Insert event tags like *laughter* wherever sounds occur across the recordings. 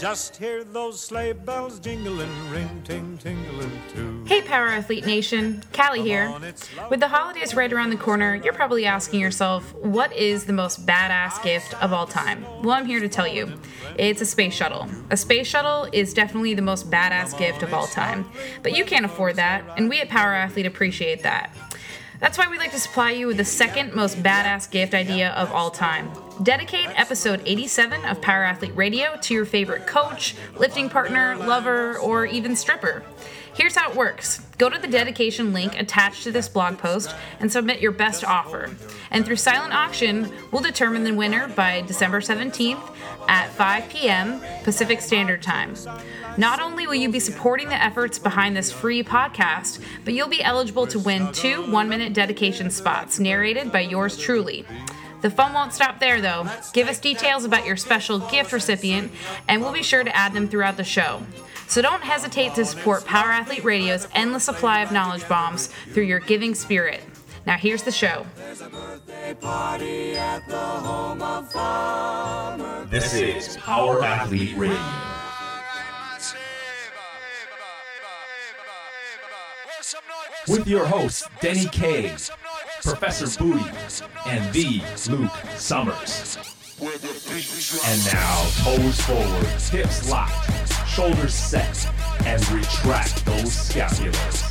Just hear those sleigh bells jingling, ring, ting, tingling too. Hey, Power Athlete Nation, Callie here. With the holidays right around the corner, you're probably asking yourself, what is the most badass gift of all time? Well, I'm here to tell you. It's a space shuttle. A space shuttle is definitely the most badass gift of all time. But you can't afford that, and we at Power Athlete appreciate that. That's why we'd like to supply you with the second most badass gift idea of all time. Dedicate episode 87 of Power Athlete Radio to your favorite coach, lifting partner, lover, or even stripper. Here's how it works go to the dedication link attached to this blog post and submit your best offer. And through silent auction, we'll determine the winner by December 17th at 5 p.m. Pacific Standard Time. Not only will you be supporting the efforts behind this free podcast, but you'll be eligible to win two one minute dedication spots narrated by yours truly. The fun won't stop there though. Give us details about your special gift recipient, and we'll be sure to add them throughout the show. So don't hesitate to support Power Athlete Radio's endless supply of knowledge bombs through your giving spirit. Now here's the show. This is Power Athlete Radio. With your host, Denny K, Professor Booty, and the Luke Summers. And now, toes forward, hips locked, shoulders set, and retract those scapulas.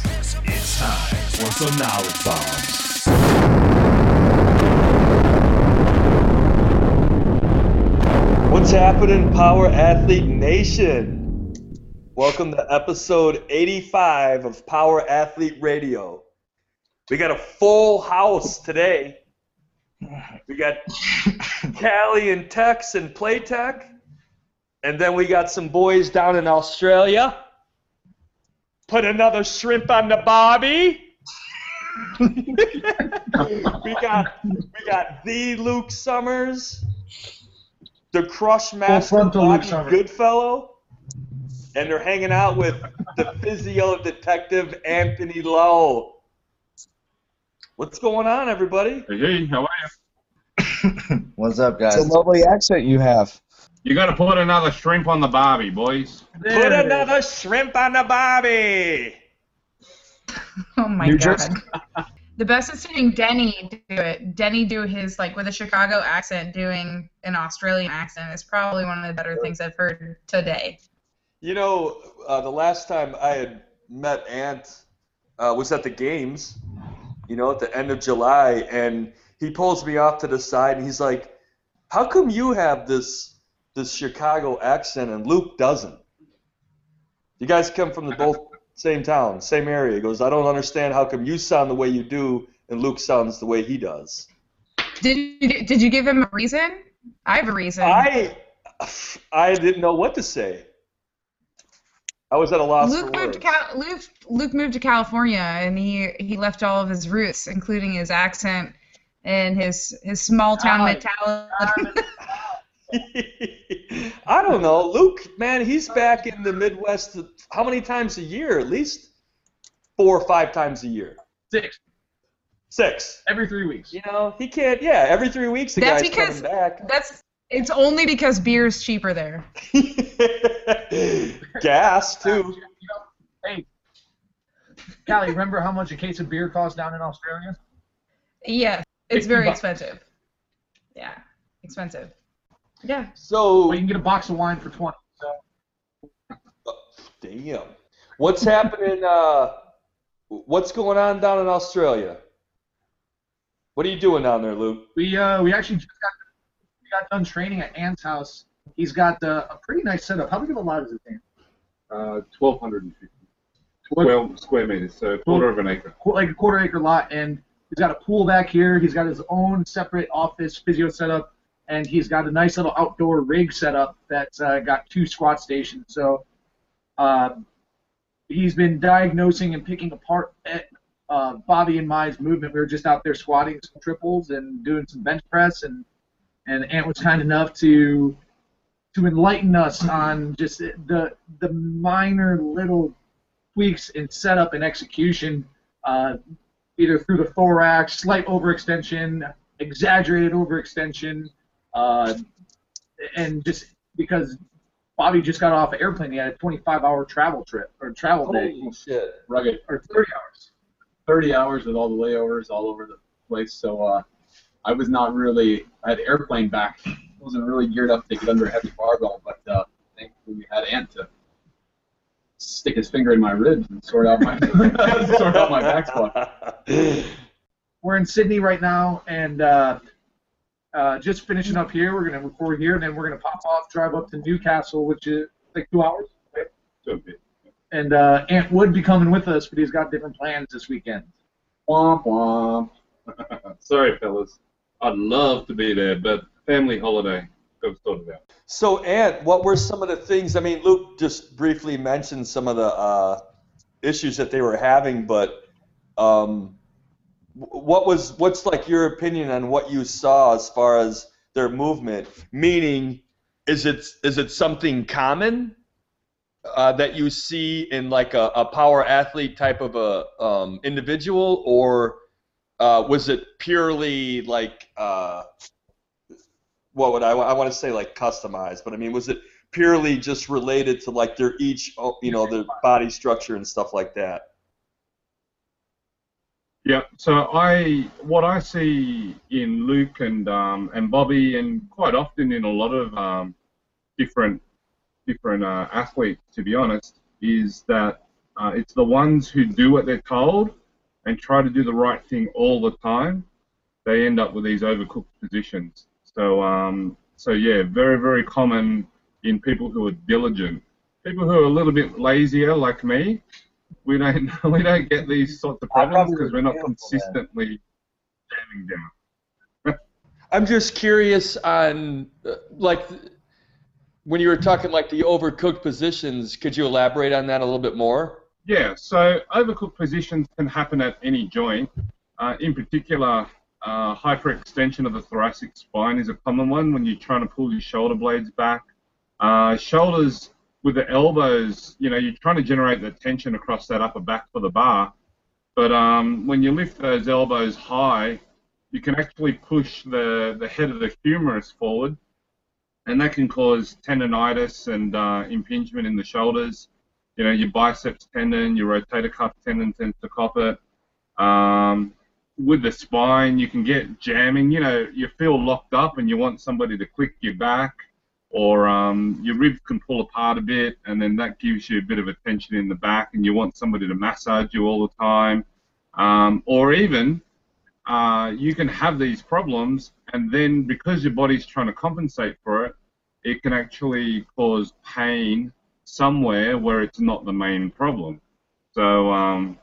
It's time for some knowledge bombs. What's happening, Power Athlete Nation? Welcome to episode 85 of Power Athlete Radio. We got a full house today. We got Cali and Tex and Playtech. And then we got some boys down in Australia. Put another shrimp on the bobby. *laughs* we got we got the Luke Summers, the Crush Master Bobby. Goodfellow, and they're hanging out with the physio detective Anthony Lowe. What's going on, everybody? Hey, hey, how are you? *laughs* What's up, guys? It's a lovely accent you have. You got to put another shrimp on the barbie, boys. Put another shrimp on the bobby. *laughs* Oh my New god. Jersey. The best is seeing Denny do it. Denny do his like with a Chicago accent doing an Australian accent is probably one of the better things I've heard today. You know, uh, the last time I had met Ant uh, was at the games, you know, at the end of July, and he pulls me off to the side and he's like, "How come you have this this Chicago accent and Luke doesn't?" You guys come from the both *laughs* same town, same area. He goes, "I don't understand how come you sound the way you do and Luke sounds the way he does." Did you, did you give him a reason? I have a reason. I I didn't know what to say. I was at a loss Luke for moved to. Cal- Luke, Luke moved to California and he he left all of his roots, including his accent and his his small town oh. mentality. *laughs* *laughs* I don't know. Luke, man, he's back in the Midwest how many times a year? At least four or five times a year. Six. Six. Every three weeks. You know, he can't, yeah, every three weeks the That's guy's because- coming back. That's it's only because beer is cheaper there. *laughs* Gas, too. You hey, Callie, remember how much a case of beer costs down in Australia? Yeah, it's very bucks. expensive. Yeah, expensive. Yeah. So, Well, you can get a box of wine for 20 So, damn. What's happening? Uh, what's going on down in Australia? What are you doing down there, Luke? we uh, we actually just got we got done training at Ant's house. He's got uh, a pretty nice setup. How big of a lot is it, Ant? Uh, 1,250. 12 square meters, so a quarter of an acre. Like a quarter acre lot, and he's got a pool back here. He's got his own separate office physio setup, and he's got a nice little outdoor rig setup that's uh, got two squat stations. So um, he's been diagnosing and picking apart uh, Bobby and Mai's movement. We were just out there squatting some triples and doing some bench press, and and Ant was kind enough to to enlighten us on just the the minor little tweaks in setup and execution, uh, either through the thorax, slight overextension, exaggerated overextension, uh, and just because Bobby just got off an airplane. He had a 25-hour travel trip or travel day. Holy shit. Rugged. Or 30 hours. 30 hours with all the layovers all over the place. So uh, I was not really. I had airplane back. I wasn't really geared up to get under a heavy barbell, but uh, thankfully we had Ant to stick his finger in my ribs and sort out my *laughs* sort out my back spot. *laughs* We're in Sydney right now, and uh, uh, just finishing up here. We're gonna record here, and then we're gonna pop off, drive up to Newcastle, which is like two hours. Right? Bit. And uh, Ant would be coming with us, but he's got different plans this weekend. Womp womp. *laughs* Sorry, fellas. I'd love to be there, but family holiday. So, Ant, what were some of the things? I mean, Luke just briefly mentioned some of the uh, issues that they were having, but um, what was what's like your opinion on what you saw as far as their movement? Meaning, is it is it something common uh, that you see in like a, a power athlete type of a um, individual, or uh, was it purely like uh, what would I, I want to say like customized, but I mean, was it purely just related to like their each, oh, you know, their body structure and stuff like that? Yeah, so I what I see in Luke and um, and Bobby and quite often in a lot of um, different different uh, athletes, to be honest, is that uh, it's the ones who do what they're told and try to do the right thing all the time. They end up with these overcooked positions. So um, so yeah, very very common in people who are diligent. People who are a little bit lazier, like me, we don't *laughs* we don't get these sorts of problems because we're not would cancel that. consistently jamming down. *laughs* I'm just curious on uh, like when you were talking like the overcooked positions. Could you elaborate on that a little bit more? Yeah, so overcooked positions can happen at any joint. Uh, in particular, uh, hyperextension of the thoracic spine is a common one when you're trying to pull your shoulder blades back. Uh, shoulders with the elbows, you know, you're trying to generate the tension across that upper back for the bar. But um, when you lift those elbows high, you can actually push the, the head of the humerus forward, and that can cause tendonitis and uh, impingement in the shoulders. You know, your biceps tendon, your rotator cuff tendon tends to cop it. Um, with the spine, you can get jamming. You know, you feel locked up and you want somebody to click your back, or um, your ribs can pull apart a bit, and then that gives you a bit of a tension in the back, and you want somebody to massage you all the time. Um, or even uh, you can have these problems, and then because your body's trying to compensate for it, it can actually cause pain somewhere where it's not the main problem. So, um,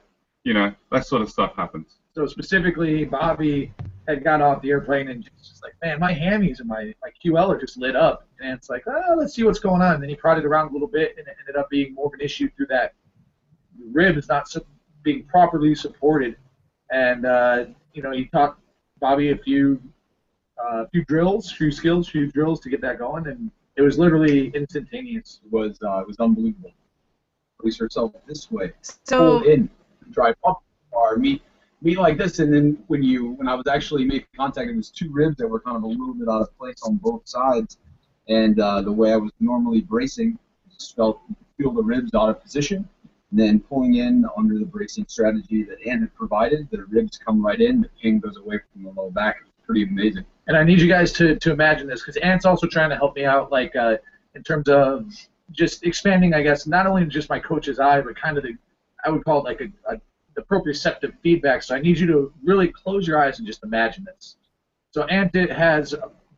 you know, that sort of stuff happens. So specifically, Bobby had got off the airplane and just like, man, my hammies and my, my QL are just lit up. And it's like, oh, let's see what's going on. And then he prodded around a little bit, and it ended up being more of an issue through that rib is not being properly supported. And uh, you know, he taught Bobby a few uh, a few drills, few skills, few drills to get that going, and it was literally instantaneous. It was uh, it was unbelievable. Release yourself this way. So pull in, drive up, or meet meet like this, and then when you when I was actually making contact, it was two ribs that were kind of a little bit out of place on both sides, and uh, the way I was normally bracing, just felt feel the ribs out of position. And then pulling in under the bracing strategy that Ant had provided, the ribs come right in, the pain goes away from the low back. It's pretty amazing. And I need you guys to, to imagine this because Ant's also trying to help me out, like uh, in terms of just expanding, I guess, not only just my coach's eye, but kind of the, I would call it like a, a the proprioceptive feedback. So I need you to really close your eyes and just imagine this. So Ant has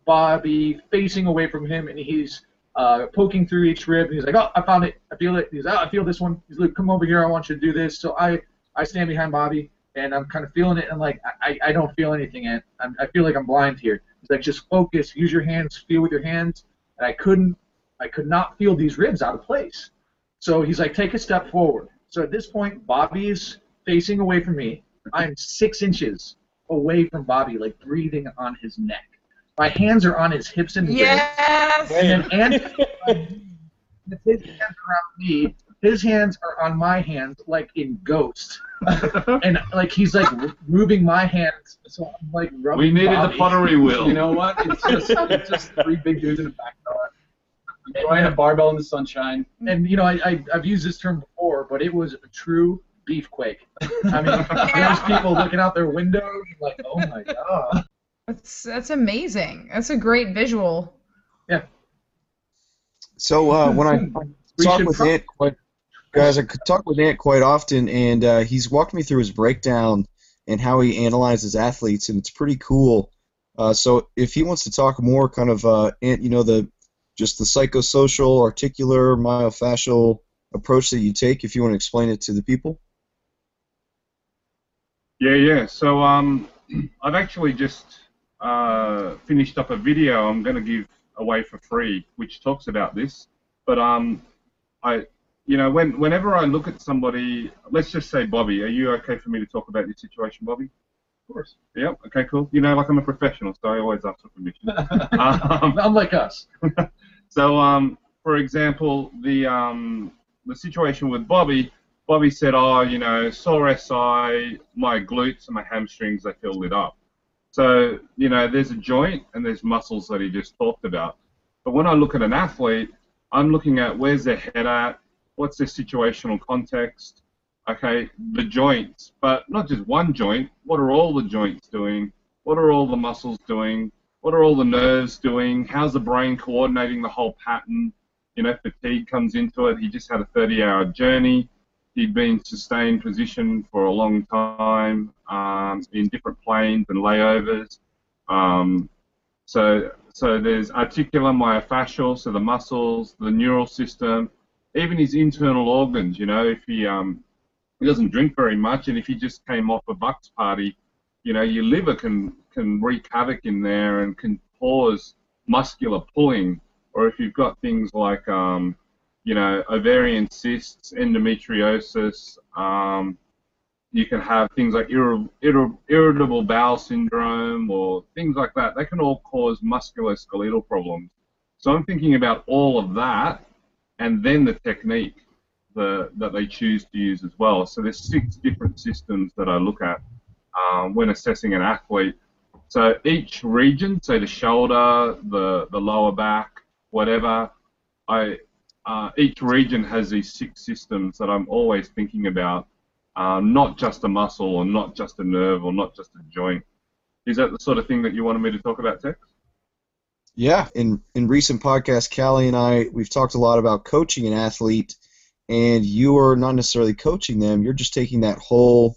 Bobby facing away from him, and he's uh, poking through each rib. And he's like, "Oh, I found it. I feel it." He's, "Oh, I feel this one." He's like, "Come over here. I want you to do this." So I, I stand behind Bobby, and I'm kind of feeling it. And like, I, I don't feel anything, and I'm, I feel like I'm blind here. He's like, "Just focus. Use your hands. Feel with your hands." And I couldn't, I could not feel these ribs out of place. So he's like, "Take a step forward." So at this point, Bobby's facing away from me. I'm six inches away from Bobby, like breathing on his neck. My hands are on his hips and yes. And Ant, *laughs* his hands around me, his hands are on my hands like in Ghost, *laughs* and like he's like moving my hands, so I'm like rubbing. We needed Bobby. the pottery wheel. You know what? It's just *laughs* it's just three big dudes in a backyard. enjoying a barbell in the sunshine. And you know, I, I I've used this term before, but it was a true beefquake. I mean, there's people looking out their windows like, oh my god. That's that's amazing. That's a great visual. Yeah. So uh, when I *laughs* We talk with pro- Ant quite, guys, I talk with Ant quite often, and uh, he's walked me through his breakdown and how he analyzes athletes, and it's pretty cool. Uh, so if he wants to talk more, kind of, uh, Ant, you know, the just the psychosocial, articular, myofascial approach that you take, if you want to explain it to the people. Yeah, yeah. So um, *clears throat* I've actually just uh, finished up a video I'm going to give away for free, which talks about this. But um, I, you know, when whenever I look at somebody, let's just say Bobby. Are you okay for me to talk about this situation, Bobby? Of course. Yep. Okay. Cool. You know, like I'm a professional, so I always ask for permission. *laughs* um, Unlike us. *laughs* so, um, for example, the um, the situation with Bobby, Bobby said, "Oh, you know, sore SI, my glutes and my hamstrings, they feel lit up." So, you know, there's a joint and there's muscles that he just talked about. But when I look at an athlete, I'm looking at where's their head at, what's their situational context, okay, the joints, but not just one joint. What are all the joints doing? What are all the muscles doing? What are all the nerves doing? How's the brain coordinating the whole pattern? You know, fatigue comes into it. He just had a 30-hour journey. He'd been sustained position for a long time um, in different planes and layovers. Um, so, so there's articular myofascial, so the muscles, the neural system, even his internal organs. You know, if he um, he doesn't drink very much, and if he just came off a bucks party, you know, your liver can can wreak havoc in there and can cause muscular pulling. Or if you've got things like, um, you know, ovarian cysts, endometriosis, um, you can have things like irri- irri- irritable bowel syndrome or things like that. They can all cause musculoskeletal problems. So I'm thinking about all of that, and then the technique the, that they choose to use as well. So there's six different systems that I look at um, when assessing an athlete. So each region, say the shoulder, the the lower back, whatever, I uh, each region has these six systems that I'm always thinking about, um, not just a muscle or not just a nerve or not just a joint. Is that the sort of thing that you wanted me to talk about, Tex? Yeah, in in recent podcasts, Callie and I we've talked a lot about coaching an athlete, and you are not necessarily coaching them. You're just taking that whole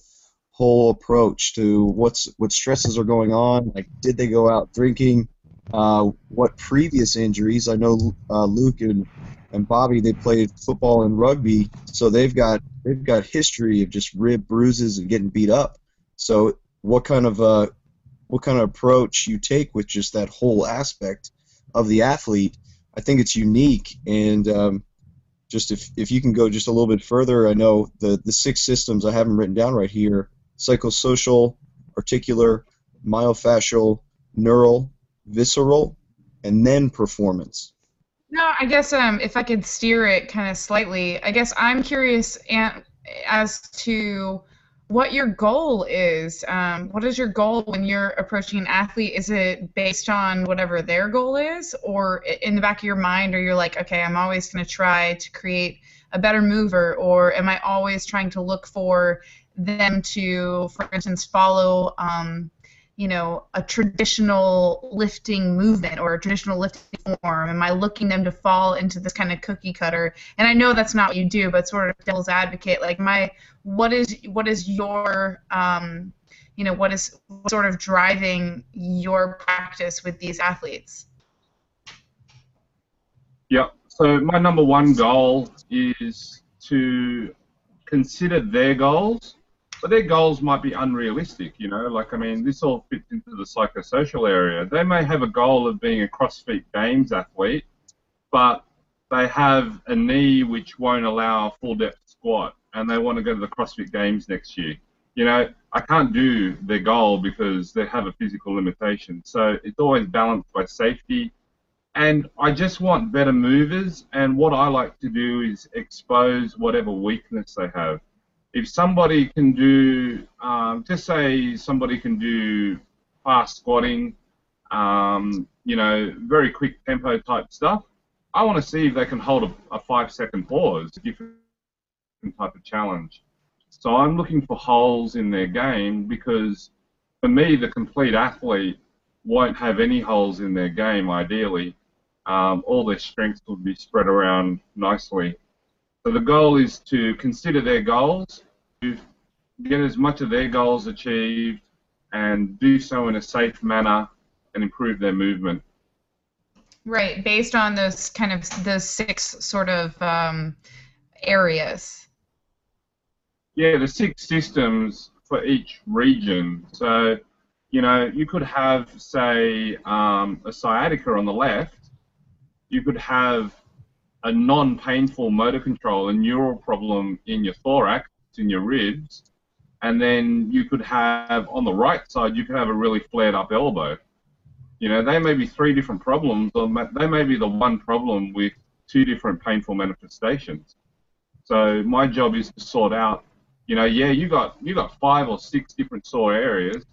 whole approach to what's what stresses are going on. Like, did they go out drinking? Uh, what previous injuries? I know uh, Luke and and Bobby they played football and rugby, so they've got they've got history of just rib bruises and getting beat up. So, what kind of uh, what kind of approach you take with just that whole aspect of the athlete, I think it's unique. And um, just if, if you can go just a little bit further, I know the, the six systems I have them written down right here psychosocial, articular, myofascial, neural, visceral, and then performance. No, I guess um, if I could steer it kind of slightly, I guess I'm curious as to what your goal is. Um, what is your goal when you're approaching an athlete? Is it based on whatever their goal is, or in the back of your mind, or you're like, okay, I'm always going to try to create a better mover, or am I always trying to look for them to, for instance, follow? Um, you know, a traditional lifting movement or a traditional lifting form? Am I looking them to fall into this kind of cookie cutter? And I know that's not what you do, but sort of devil's advocate, like my, what is what is your, um, you know, what is sort of driving your practice with these athletes? Yeah. So my number one goal is to consider their goals, but their goals might be unrealistic. You know, like I mean, this all fits into the psychosocial area. They may have a goal of being a CrossFit Games athlete, but they have a knee which won't allow a full depth squat, and they want to go to the CrossFit Games next year. You know, I can't do their goal because they have a physical limitation. So it's always balanced by safety and I just want better movers. And what I like to do is expose whatever weakness they have. If somebody can do, um, just say somebody can do fast squatting, um, you know, very quick tempo type stuff, I want to see if they can hold a, a five second pause, different type of challenge. So I'm looking for holes in their game because for me, the complete athlete won't have any holes in their game ideally. Um, all their strengths will be spread around nicely. So the goal is to consider their goals, to get as much of their goals achieved, and do so in a safe manner and improve their movement. Right, based on those kind of those six sort of um, areas. Yeah, the six systems for each region. So, you know, you could have, say, um, a sciatica on the left. You could have a non-painful motor control, a neural problem in your thorax, in your ribs, and then you could have on the right side, you could have a really flared up elbow. You know, they may be three different problems, or they may be the one problem with two different painful manifestations. So my job is to sort out, you know, yeah, you got you got five or six different sore areas.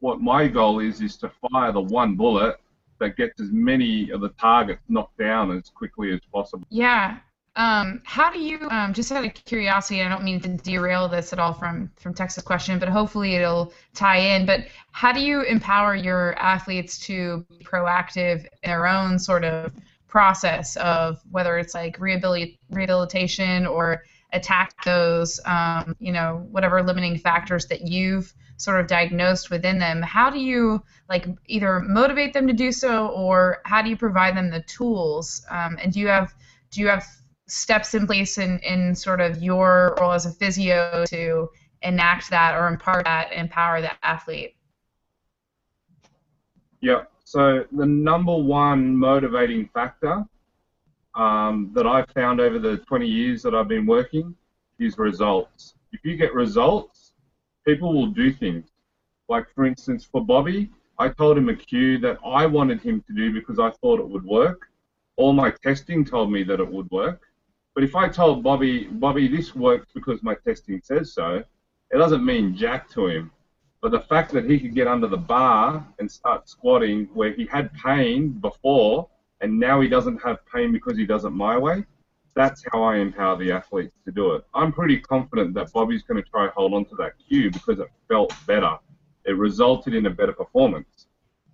What my goal is is to fire the one bullet that gets as many of the targets knocked down as quickly as possible. Yeah, um, how do you, um, just out of curiosity, I don't mean to derail this at all from from Tex's question, but hopefully it'll tie in. But how do you empower your athletes to be proactive in their own sort of process of whether it's like rehabilitation or attack those, um, you know, whatever limiting factors that you've sort of diagnosed within them? How do you like either motivate them to do so, or how do you provide them the tools? Um, and do you have do you have steps in place in, in sort of your role as a physio to enact that or impart that, empower the athlete? Yeah. So the number one motivating factor um, that I've found over the 20 years that I've been working is results. If you get results, people will do things. Like for instance, for Bobby, I told him a cue that I wanted him to do because I thought it would work. All my testing told me that it would work. But if I told Bobby, Bobby, this works because my testing says so, it doesn't mean jack to him. But the fact that he could get under the bar and start squatting where he had pain before and now he doesn't have pain because he does it my way, that's how I empower the athletes to do it. I'm pretty confident that Bobby's going to try hold on to that cue because it felt better. It resulted in a better performance.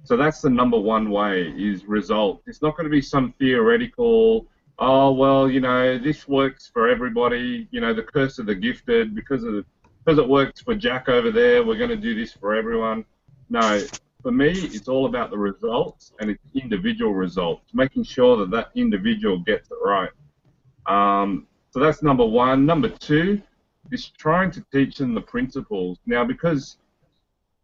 So that's the number one way is result. It's not going to be some theoretical oh well, you know, this works for everybody. You know, the curse of the gifted because of the, because it works for Jack over there. We're going to do this for everyone. No, for me, it's all about the results and it's individual results, making sure that that individual gets it right. Um, so that's number one. Number two is trying to teach them the principles. Now, because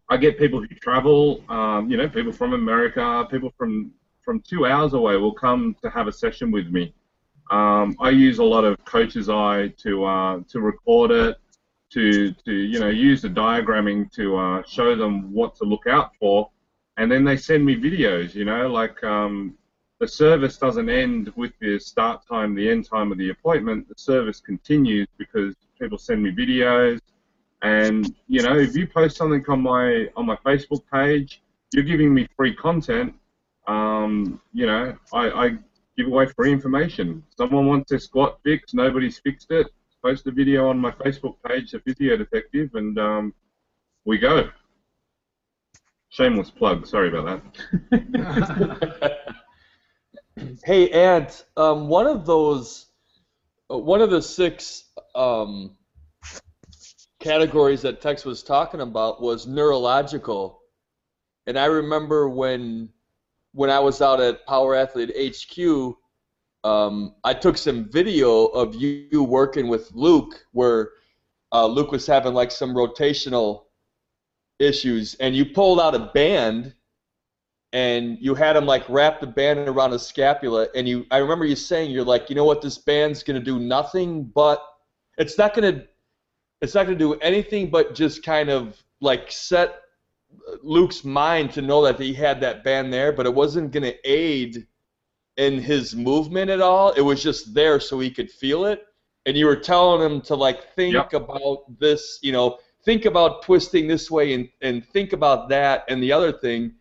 I get people who travel, um, you know, people from America, people from from two hours away will come to have a session with me. Um, I use a lot of Coach's Eye to uh, to record it, to to you know use the diagramming to uh, show them what to look out for, and then they send me videos. You know, like um, the service doesn't end with the start time, the end time of the appointment. The service continues because people send me videos, and you know if you post something on my on my Facebook page, you're giving me free content. Um, you know, I, I give away free information. Someone wants their squat fixed, nobody's fixed it. Post a video on my Facebook page, the Physio Detective, and um, we go. Shameless plug. Sorry about that. *laughs* *laughs* *clears throat* hey, Ant. Um, one of those, uh, one of the six um, categories that Tex was talking about was neurological, and I remember when when I was out at Power Athlete HQ, um, I took some video of you working with Luke, where uh, Luke was having like some rotational issues, and you pulled out a band, and you had him like wrap the band around his scapula, and you. I remember you saying you're like, you know what, this band's gonna do nothing but, it's not gonna, it's not gonna do anything but just kind of like set Luke's mind to know that he had that band there, but it wasn't going to aid in his movement at all. It was just there so he could feel it. And you were telling him to like think yep. about this, you know, think about twisting this way and, and think about that and the other thing.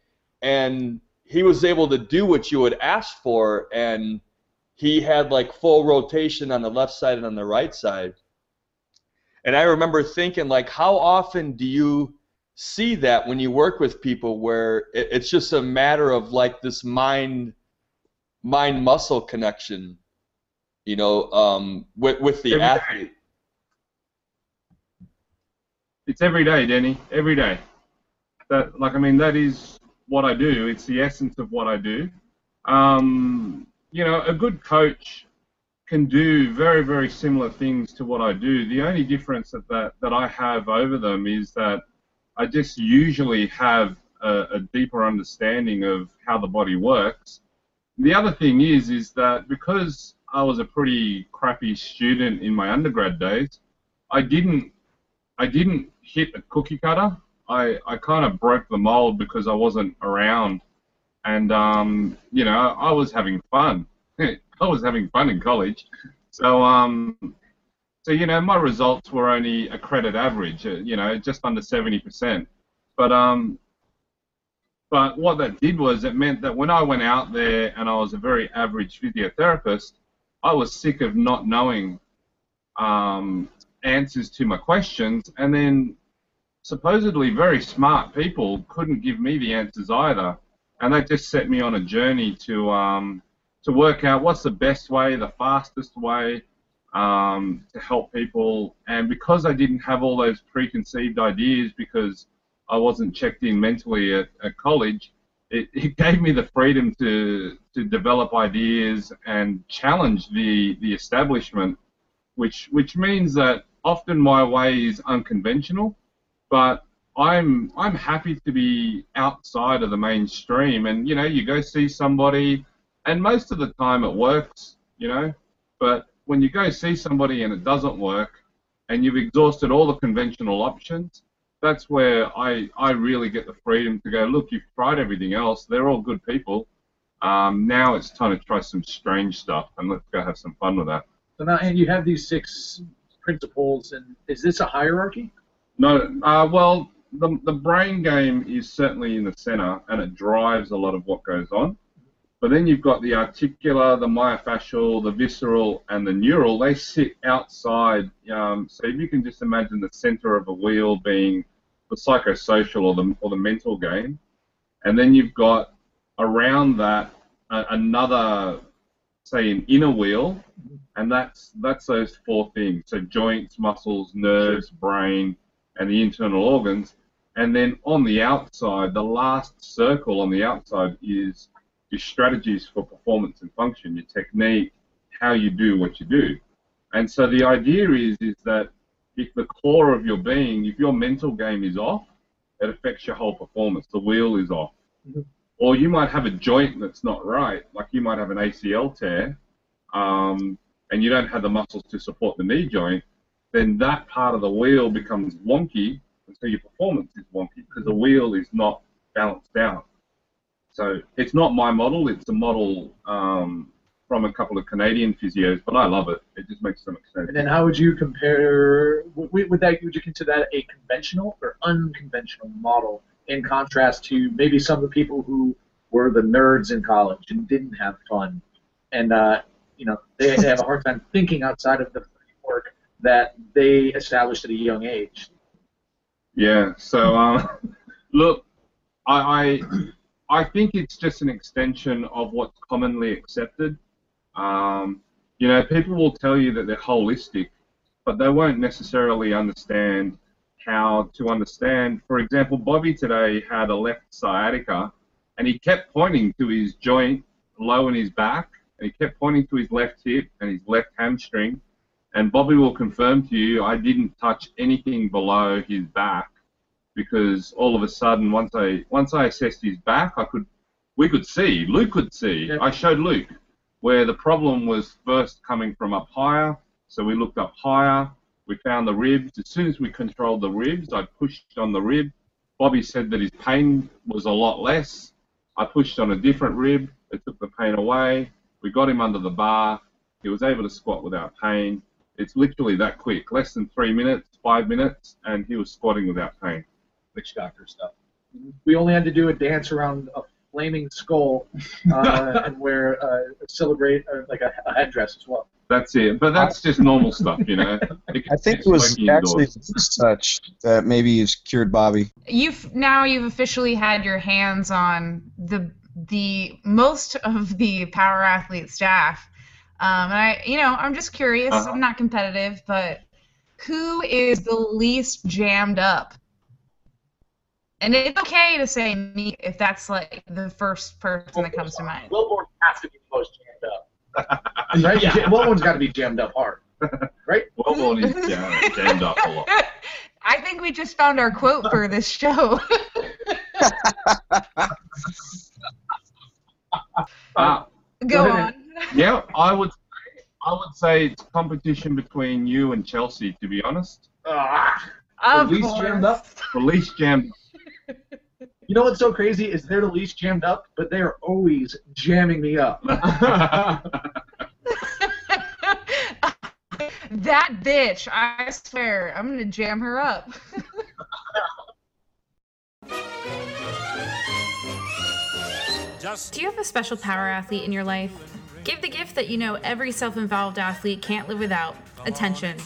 And he was able to do what you had asked for. And he had like full rotation on the left side and on the right side. And I remember thinking, like, how often do you see that when you work with people where it's just a matter of like this mind mind muscle connection, you know, um, with with the every athlete. Day. It's every day, Denny. Every day. That like I mean that is what I do. It's the essence of what I do. Um, you know, a good coach can do very, very similar things to what I do. The only difference that, that, that I have over them is that I just usually have a, a deeper understanding of how the body works. The other thing is, is that because I was a pretty crappy student in my undergrad days, I didn't, I didn't hit a cookie cutter. I, I kind of broke the mold because I wasn't around and um, you know I was having fun. *laughs* I was having fun in college, so um, so you know my results were only a credit average, uh, you know, just under seventy percent. But um, but what that did was it meant that when I went out there and I was a very average physiotherapist, I was sick of not knowing um, answers to my questions, and then supposedly very smart people couldn't give me the answers either and that just set me on a journey to um, to work out what's the best way, the fastest way um, to help people. And because I didn't have all those preconceived ideas, because I wasn't checked in mentally at, at college, it, *laughs* it gave me the freedom to to develop ideas and challenge the the establishment, which which means that often my way is unconventional, but I'm I'm happy to be outside of the mainstream, and you know, you go see somebody, and most of the time it works, you know, but when you go see somebody and it doesn't work, and you've exhausted all the conventional options, that's where I I really get the freedom to go. Look, you've tried everything else; they're all good people. Um, now it's time to try some strange stuff, and let's go have some fun with that. So now, and you have these six principles, and is this a hierarchy? No, uh, well, the, the brain game is certainly in the center and it drives a lot of what goes on. But then you've got the articular, the myofascial, the visceral, and the neural. They sit outside. Um, so if you can just imagine the center of a wheel being the psychosocial or the, or the mental game. And then you've got around that another, say, an inner wheel. And that's, that's those four things. So joints, muscles, nerves, brain, and the internal organs. And then on the outside, the last circle on the outside is your strategies for performance and function, your technique, how you do what you do. And so the idea is is that if the core of your being, if your mental game is off, it affects your whole performance. The wheel is off. Mm-hmm. Or you might have a joint that's not right, like you might have an ACL tear, um, and you don't have the muscles to support the knee joint, then that part of the wheel becomes wonky, and so your performance is wonky because the wheel is not balanced out. So it's not my model; it's a model um, from a couple of Canadian physios, but I love it. It just makes so much sense. And then, how would you compare? Would that would you consider that a conventional or unconventional model in contrast to maybe some of the people who were the nerds in college and didn't have fun, and uh, you know they have a hard time thinking outside of the that they established at a young age. Yeah. So um, *laughs* look, I, I I think it's just an extension of what's commonly accepted. Um, you know, people will tell you that they're holistic, but they won't necessarily understand how to understand. For example, Bobby today had a left sciatica, and he kept pointing to his joint low in his back, and he kept pointing to his left hip and his left hamstring, and Bobby will confirm to you, I didn't touch anything below his back because all of a sudden, once I once I assessed his back, I could we could see, Luke could see. I showed Luke where the problem was first coming from up higher. So we looked up higher. We found the ribs. As soon as we controlled the ribs, I pushed on the rib. Bobby said that his pain was a lot less. I pushed on a different rib. It took the pain away. We got him under the bar. He was able to squat without pain. It's literally that quick, less than three minutes, five minutes, and he was squatting without pain. Witch doctor stuff. We only had to do a dance around a flaming skull uh, *laughs* and wear uh, celebrate uh, like a, a headdress as well. That's it. But that's just normal stuff, you know. *laughs* I think it was actually this touch that maybe has cured Bobby. You've now you've officially had your hands on the the most of the power athlete staff. Um, and I, you know, I'm just curious. Uh-huh. I'm not competitive, but who is the least jammed up? And it's okay to say me if that's like the first person that comes to mind. Welbourn has to be the most jammed up. *laughs* right? Yeah. Welbourn's got to be jammed up hard. *laughs* Right? Wilborn is *laughs* jammed, jammed up a lot. I think we just found our quote for this show. Uh, Go ahead. on. Yeah, I would. I would say it's competition between you and Chelsea, to be honest. Ah. Of the least course. jammed up. The least jammed. *laughs* You know what's so crazy is they're the least jammed up, but they are always jamming me up. *laughs* *laughs* that bitch, I swear, I'm gonna jam her up. Do you have a special power athlete in your life? Give the gift that you know every self involved athlete can't live without attention.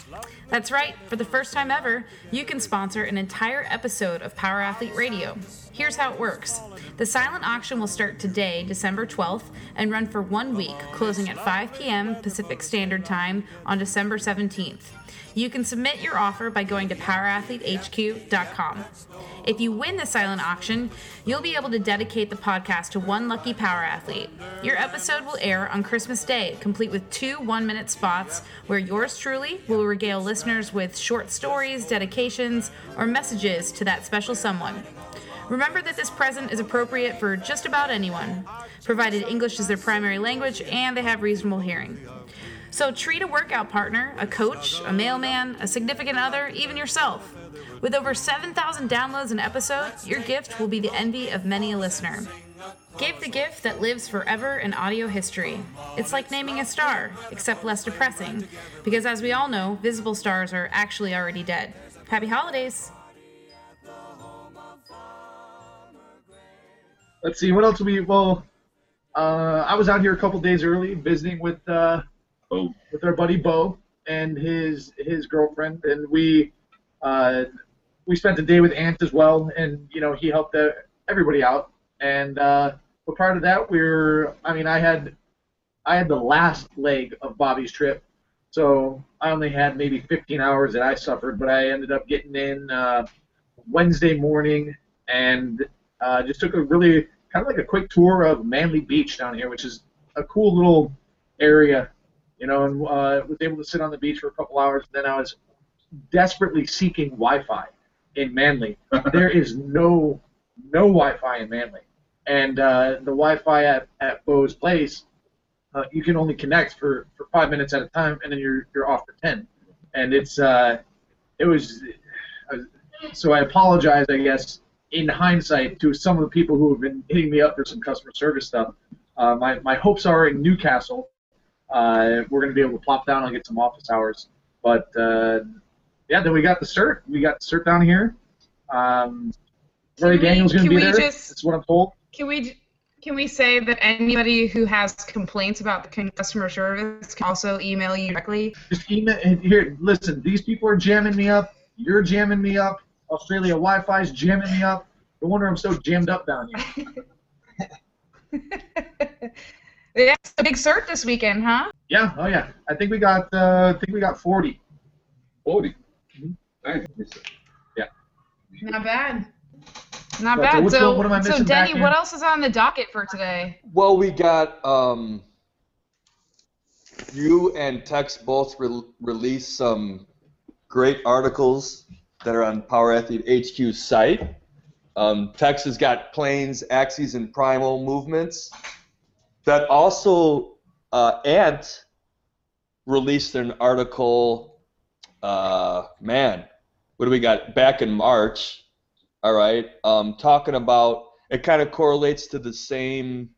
That's right, for the first time ever, you can sponsor an entire episode of Power Athlete Radio. Here's how it works the silent auction will start today, December 12th, and run for one week, closing at 5 p.m. Pacific Standard Time on December 17th. You can submit your offer by going to powerathletehq.com. If you win the silent auction, you'll be able to dedicate the podcast to one lucky power athlete. Your episode will air on Christmas Day, complete with two one minute spots where yours truly will regale listeners with short stories, dedications, or messages to that special someone. Remember that this present is appropriate for just about anyone, provided English is their primary language and they have reasonable hearing. So treat a workout partner, a coach, a mailman, a significant other, even yourself. With over 7,000 downloads an episode, your gift will be the envy of many a listener. Give the gift that lives forever in audio history. It's like naming a star, except less depressing, because as we all know, visible stars are actually already dead. Happy holidays! Let's see, what else we well uh, I was out here a couple days early visiting with uh, Oh, with our buddy Bo and his his girlfriend, and we uh, we spent a day with Ant as well, and you know he helped everybody out. And uh, but prior to that, we were I mean I had I had the last leg of Bobby's trip, so I only had maybe 15 hours that I suffered, but I ended up getting in uh, Wednesday morning and uh, just took a really kind of like a quick tour of Manly Beach down here, which is a cool little area you know, and uh, was able to sit on the beach for a couple hours. And Then I was desperately seeking Wi-Fi in Manly. *laughs* there is no no Wi-Fi in Manly, and uh, the Wi-Fi at at Bo's place, uh, you can only connect for, for five minutes at a time, and then you're you're off for ten, and it's uh, it was. uh, So I apologize, I guess, in hindsight, to some of the people who have been hitting me up for some customer service stuff. Uh, my, my hopes are in Newcastle, uh, we're going to be able to plop down and get some office hours. But uh, yeah, then we got the cert. We got the cert down here. Um, we- Daniel's going to be there. just- That's what I'm told. Can we can we say that anybody who has complaints about the customer service can also email you directly? Just email here. Listen, these people are jamming me up. You're jamming me up. Australia Wi-Fi's jamming me up. No wonder I'm so jammed up down here. *laughs* yeah, it's a big cert this weekend, huh? Yeah. Oh yeah. I think we got. Uh, I think we got 40. 40. Mm-hmm. Nice. Not bad. Not But, bad. which so, one- what am I so missing Denny, what else is on the docket for today? Well, we got um, you and Tex both re- released some great articles that are on Power Athlete HQ's site. Um, Tex has got planes, axes, and primal movements. That also, uh, Ant released an article. Uh, man, what do we got? Back in March. All right, um, talking about it kind of correlates to the same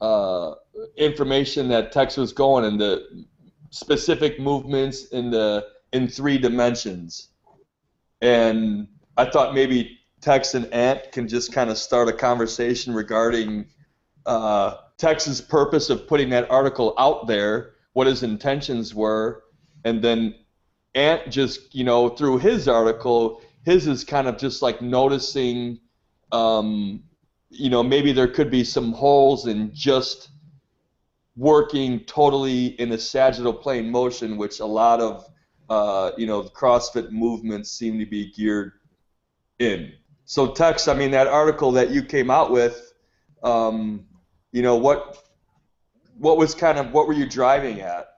uh, information that Tex was going in the specific movements in the in three dimensions. And I thought maybe Tex and Ant can just kind of start a conversation regarding uh, Tex's purpose of putting that article out there, what his intentions were, and then Ant just, you know, through his article, his is kind of just like noticing, um, you know, maybe there could be some holes in just working totally in a sagittal plane motion, which a lot of, uh, you know, CrossFit movements seem to be geared in. So, Tex, I mean, that article that you came out with, um, you know, what what was kind of what were you driving at?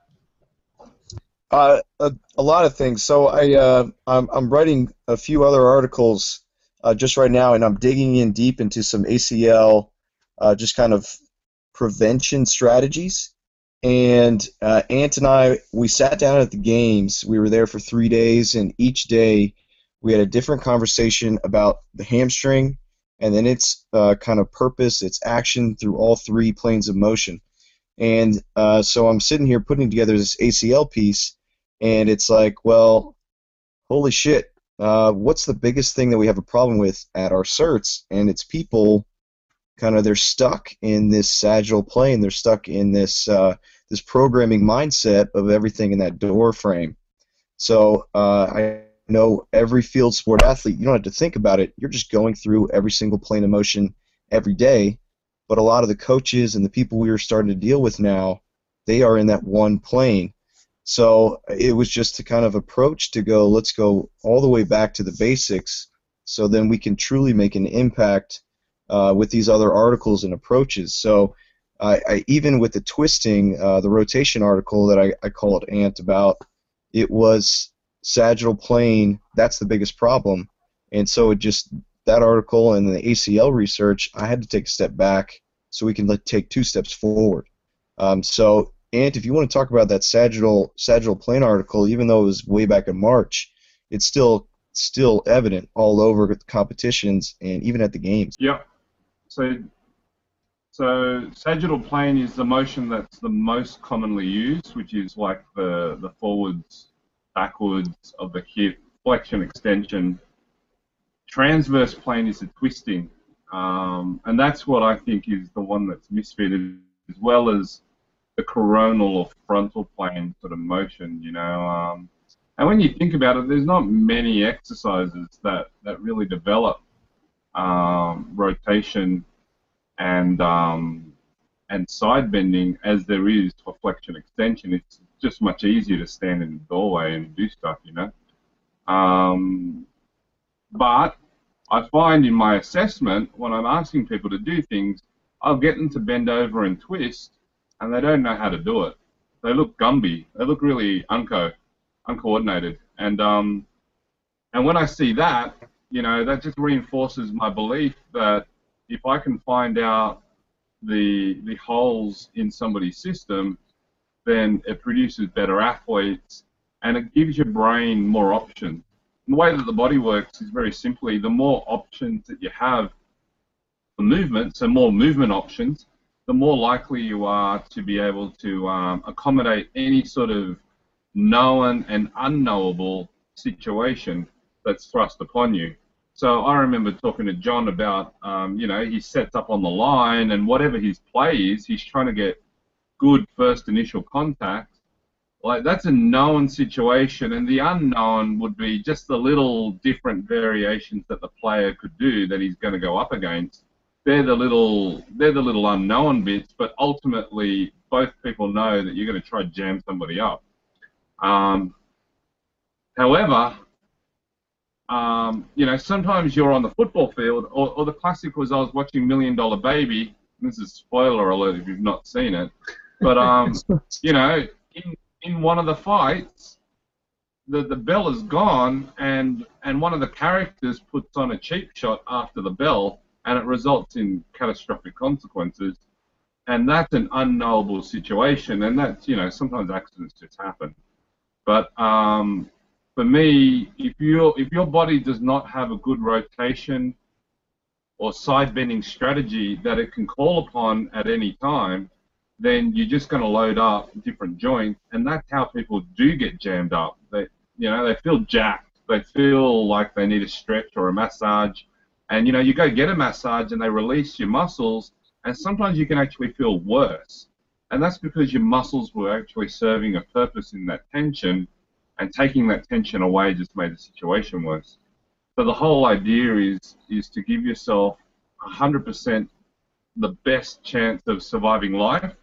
Uh, a, a, lot of things. So I uh, I'm, I'm writing a few other articles uh, just right now, and I'm digging in deep into some ACL, uh, just kind of prevention strategies. And uh, Ant and I, we sat down at the games. We were there for three days, and each day we had a different conversation about the hamstring and then its uh, kind of purpose, its action through all three planes of motion. And uh, so I'm sitting here putting together this ACL piece, and it's like, well, holy shit, uh, what's the biggest thing that we have a problem with at our certs? And it's people kind of they're stuck in this sagittal plane. They're stuck in this uh, this programming mindset of everything in that door frame. So uh, I know every field sport athlete, you don't have to think about it. You're just going through every single plane of motion every day. But a lot of the coaches and the people we are starting to deal with now, they are in that one plane. So it was just to kind of approach to go, let's go all the way back to the basics so then we can truly make an impact uh, with these other articles and approaches. So I, I even with the twisting, uh, the rotation article that I, I called Ant about, it was sagittal plane, that's the biggest problem. And so it just that article and the ACL research, I had to take a step back so we can let, take two steps forward. Um, so, Ant, if you want to talk about that sagittal sagittal plane article, even though it was way back in March, it's still still evident all over the competitions and even at the games. Yep. So, so sagittal plane is the motion that's the most commonly used, which is like the the forwards backwards of the hip, flexion, extension. Transverse plane is a twisting, um, and that's what I think is the one that's misfitted, as well as the coronal or frontal plane sort of motion, you know. Um, and when you think about it, there's not many exercises that, that really develop um, rotation and um, and side bending as there is for flexion extension. It's just much easier to stand in the doorway and do stuff, you know. Um, but I find in my assessment when I'm asking people to do things, I'll get them to bend over and twist, and they don't know how to do it. They look gumby. They look really unco, uncoordinated, and um, and when I see that, you know, that just reinforces my belief that if I can find out the the holes in somebody's system, then it produces better athletes and it gives your brain more options. And the way that the body works is very simply the more options that you have for movement, so more movement options, the more likely you are to be able to um, accommodate any sort of known and unknowable situation that's thrust upon you. So I remember talking to John about, um, you know, he sets up on the line and whatever his play is, he's trying to get good first initial contact, like that's a known situation, and the unknown would be just the little different variations that the player could do that he's going to go up against. They're the little they're the little unknown bits, but ultimately both people know that you're going to try to jam somebody up. Um, however, um, you know, sometimes you're on the football field, or, or the classic was I was watching Million Dollar Baby. This is spoiler alert if you've not seen it. But um, *laughs* you know, in in one of the fights, the the bell is gone, and and one of the characters puts on a cheap shot after the bell, and it results in catastrophic consequences. And that's an unknowable situation, and that's you know sometimes accidents just happen. But um, for me, if your if your body does not have a good rotation or side bending strategy that it can call upon at any time, then you're just going to load up different joints, and that's how people do get jammed up. They, you know, they feel jacked. They feel like they need a stretch or a massage, And you know, you go get a massage and they release your muscles, and sometimes you can actually feel worse. And that's because your muscles were actually serving a purpose in that tension, and taking that tension away just made the situation worse. So the whole idea is is to give yourself 100% the best chance of surviving life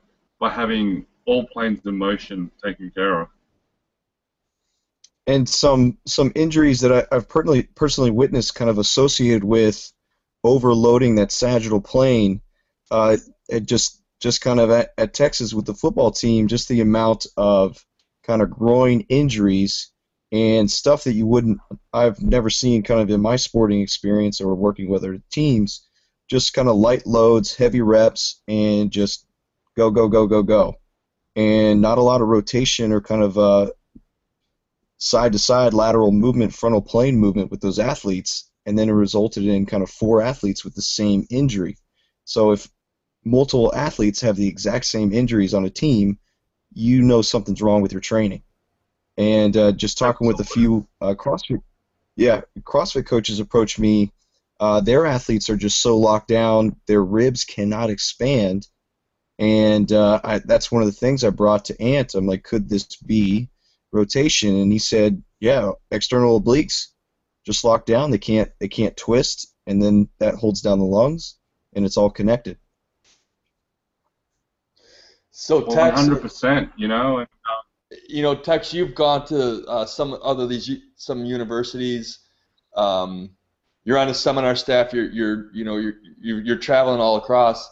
by having all planes of motion taken care of. And some some injuries that I, have personally personally witnessed, kind of associated with overloading that sagittal plane, uh, it just just kind of at, at Texas with the football team, just the amount of kind of groin injuries and stuff that you wouldn't I've never seen kind of in my sporting experience or working with other teams just kind of light loads, heavy reps, and just go, go, go, go, go. And not a lot of rotation or kind of uh, side to side lateral movement, frontal plane movement with those athletes. And then it resulted in kind of four athletes with the same injury. So if multiple athletes have the exact same injuries on a team, you know something's wrong with your training. And uh, just talking with a few uh, CrossFit, yeah, CrossFit coaches approached me uh, their athletes are just so locked down, their ribs cannot expand. And uh, I, that's one of the things I brought to Ant. I'm like, could this be rotation? And he said, yeah, external obliques just locked down. They can't they can't twist, and then that holds down the lungs, and it's all connected. So Tex, 100%, you know. And, uh, you know, Tex, you've gone to uh, some other these some universities. Um, you're on a seminar staff. You're you're you know you're you're traveling all across.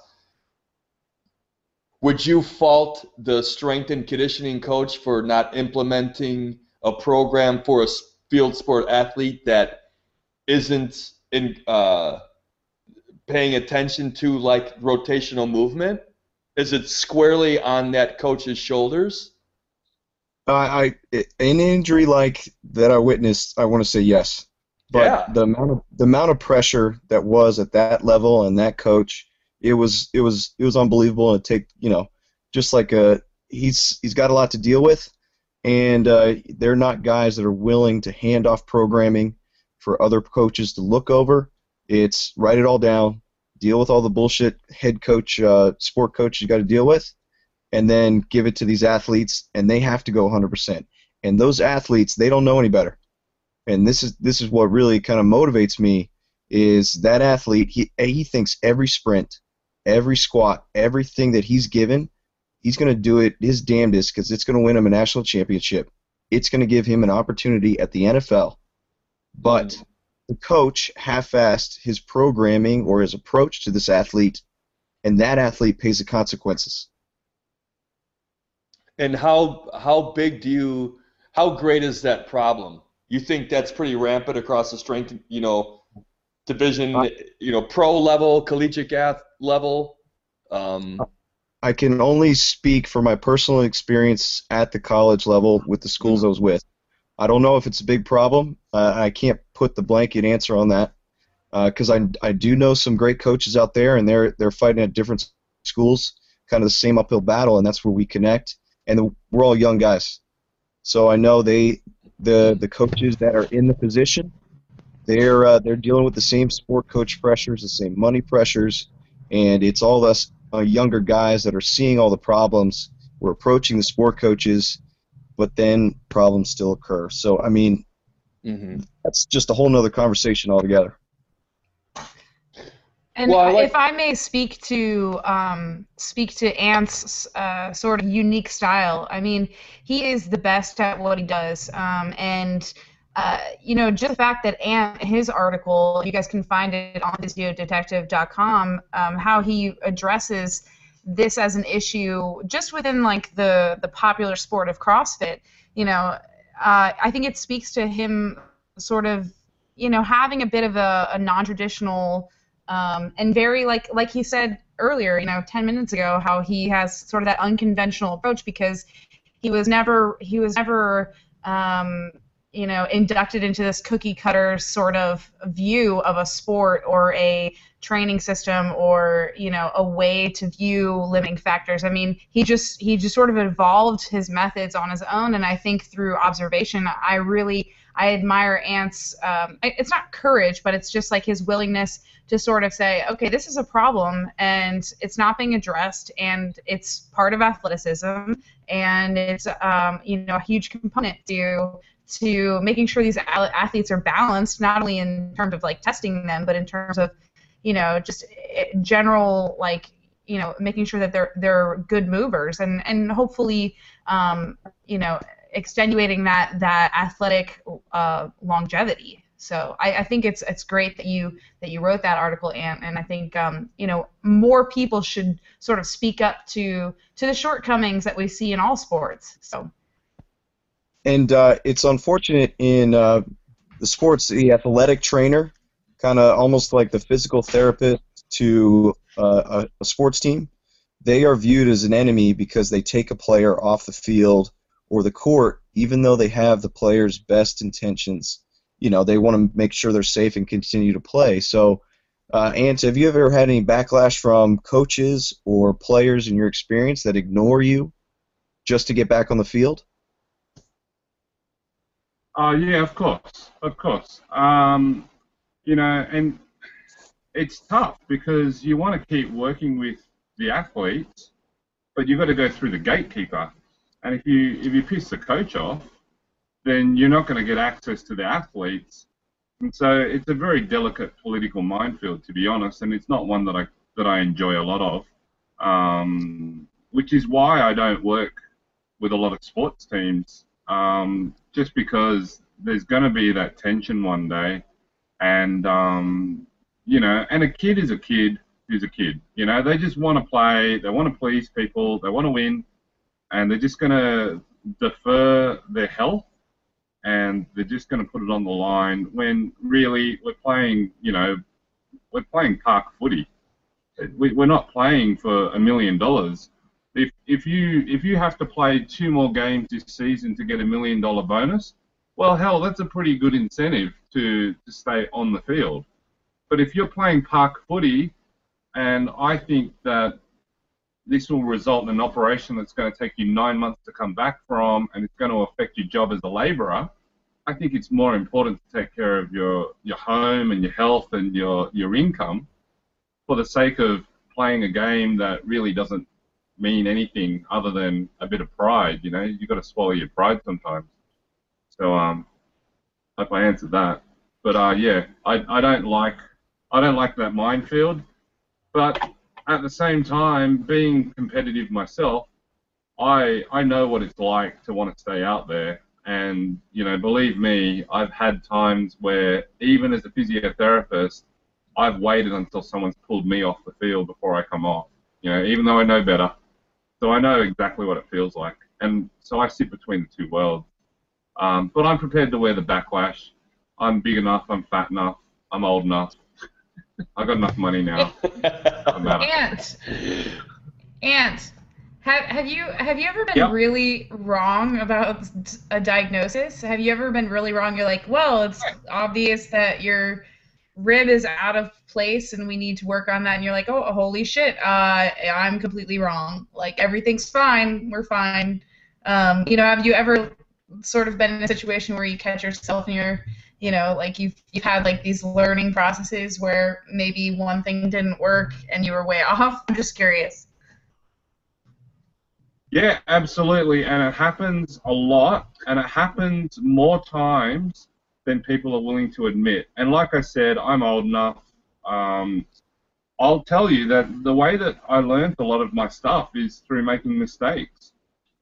Would you fault the strength and conditioning coach for not implementing a program for a field sport athlete that isn't in uh, paying attention to like rotational movement? Is it squarely on that coach's shoulders? I, I an injury like that I witnessed, I want to say yes. But yeah. the amount of the amount of pressure that was at that level and that coach, it was it was it was unbelievable. And take you know, just like a he's he's got a lot to deal with, and uh, they're not guys that are willing to hand off programming for other coaches to look over. It's write it all down, deal with all the bullshit head coach, uh, sport coach you got to deal with, and then give it to these athletes, and they have to go 100%. And those athletes, they don't know any better and this is this is what really kind of motivates me is that athlete he he thinks every sprint, every squat, everything that he's given, he's going to do it his damnedest because it's going to win him a national championship. It's going to give him an opportunity at the NFL. But mm-hmm. the coach half-assed his programming or his approach to this athlete, and that athlete pays the consequences. And how how big do you how great is that problem? you think that's pretty rampant across the strength, you know, division, uh, you know, pro level, collegiate ath level? Um, I can only speak for my personal experience at the college level with the schools I was with. I don't know if it's a big problem. Uh, I can't put the blanket answer on that because uh, I, I do know some great coaches out there, and they're they're fighting at different schools, kind of the same uphill battle, and that's where we connect. And the, we're all young guys, so I know they the the coaches that are in the position, they're uh, they're dealing with the same sport coach pressures, the same money pressures, and it's all us uh, younger guys that are seeing all the problems. We're approaching the sport coaches, but then problems still occur. So I mean, mm-hmm. that's just a whole nother conversation altogether. And well, I like- if I may speak to um, speak to Ant's uh, sort of unique style, I mean, he is the best at what he does, um, and uh, you know, just the fact that Ant, his article, you guys can find it on physiodetective.com, um, how he addresses this as an issue just within like the the popular sport of CrossFit. You know, uh, I think it speaks to him sort of, you know, having a bit of a, a non-traditional um, and very like like he said earlier, you know, 10 minutes ago, how he has sort of that unconventional approach because he was never he was never um, you know inducted into this cookie cutter sort of view of a sport or a training system or you know a way to view limiting factors i mean he just he just sort of evolved his methods on his own and i think through observation i really I admire Ant's. Um, it's not courage, but it's just like his willingness to sort of say, okay, this is a problem and it's not being addressed, and it's part of athleticism, and it's um, you know a huge component to to making sure these athletes are balanced, not only in terms of like testing them, but in terms of you know just eh, general like you know making sure that they're they're good movers and and hopefully um, you know extenuating that that athletic uh, longevity. So I, I, think it's it's great that you that you wrote that article, and and I think um, you know more people should sort of speak up to to the shortcomings that we see in all sports. So. And uh, it's unfortunate in uh, the sports, the athletic trainer, kind of almost like the physical therapist to uh, a, a sports team. They are viewed as an enemy because they take a player off the field or the court, even though they have the player's best intentions. You know, they want to make sure they're safe and continue to play. So, uh, Ant, have you ever had any backlash from coaches or players in your experience that ignore you just to get back on the field? Uh, yeah, of course, of course. Um, you know, and it's tough because you want to keep working with the athletes, but you've got to go through the gatekeeper. And if you if you piss the coach off, then you're not going to get access to the athletes. And so it's a very delicate political minefield, to be honest, and it's not one that I that I enjoy a lot of. Um, which is why I don't work with a lot of sports teams, um, just because there's going to be that tension one day, and um, you know, and a kid is a kid who's a kid. You know, they just want to play, they want to please people, they want to win, and they're just going to defer their health and they're just going to put it on the line when really we're playing, you know, we're playing park footy. We're not playing for a million dollars. If if you if you have to play two more games this season to get a million dollar bonus, well, hell, that's a pretty good incentive to to stay on the field. But if you're playing park footy, and I think that this will result in an operation that's going to take you nine months to come back from, and it's going to affect your job as a labourer. I think it's more important to take care of your, your home and your health and your, your income for the sake of playing a game that really doesn't mean anything other than a bit of pride. You know, you've got to swallow your pride sometimes. So, um, hope I answered that. But uh, yeah, I, I don't like I don't like that minefield. But at the same time, being competitive myself, I I know what it's like to want to stay out there. And you know, believe me, I've had times where even as a physiotherapist, I've waited until someone's pulled me off the field before I come off. You know, even though I know better, so I know exactly what it feels like. And so I sit between the two worlds. Um, but I'm prepared to wear the backlash. I'm big enough. I'm fat enough. I'm old enough. I've got enough money now. Ant, Ant, have have you have you ever been yep. really wrong about a diagnosis? Have you ever been really wrong? You're like, well, it's obvious that your rib is out of place and we need to work on that. And you're like, oh, holy shit, uh, I'm completely wrong. Like everything's fine, we're fine. Um, you know, have you ever sort of been in a situation where you catch yourself and you're you know like you've you've had like these learning processes where maybe one thing didn't work and you were way *laughs* off i'm just curious yeah absolutely and it happens a lot and it happens more times than people are willing to admit and like i said i'm old enough um, i'll tell you that the way that i learned a lot of my stuff is through making mistakes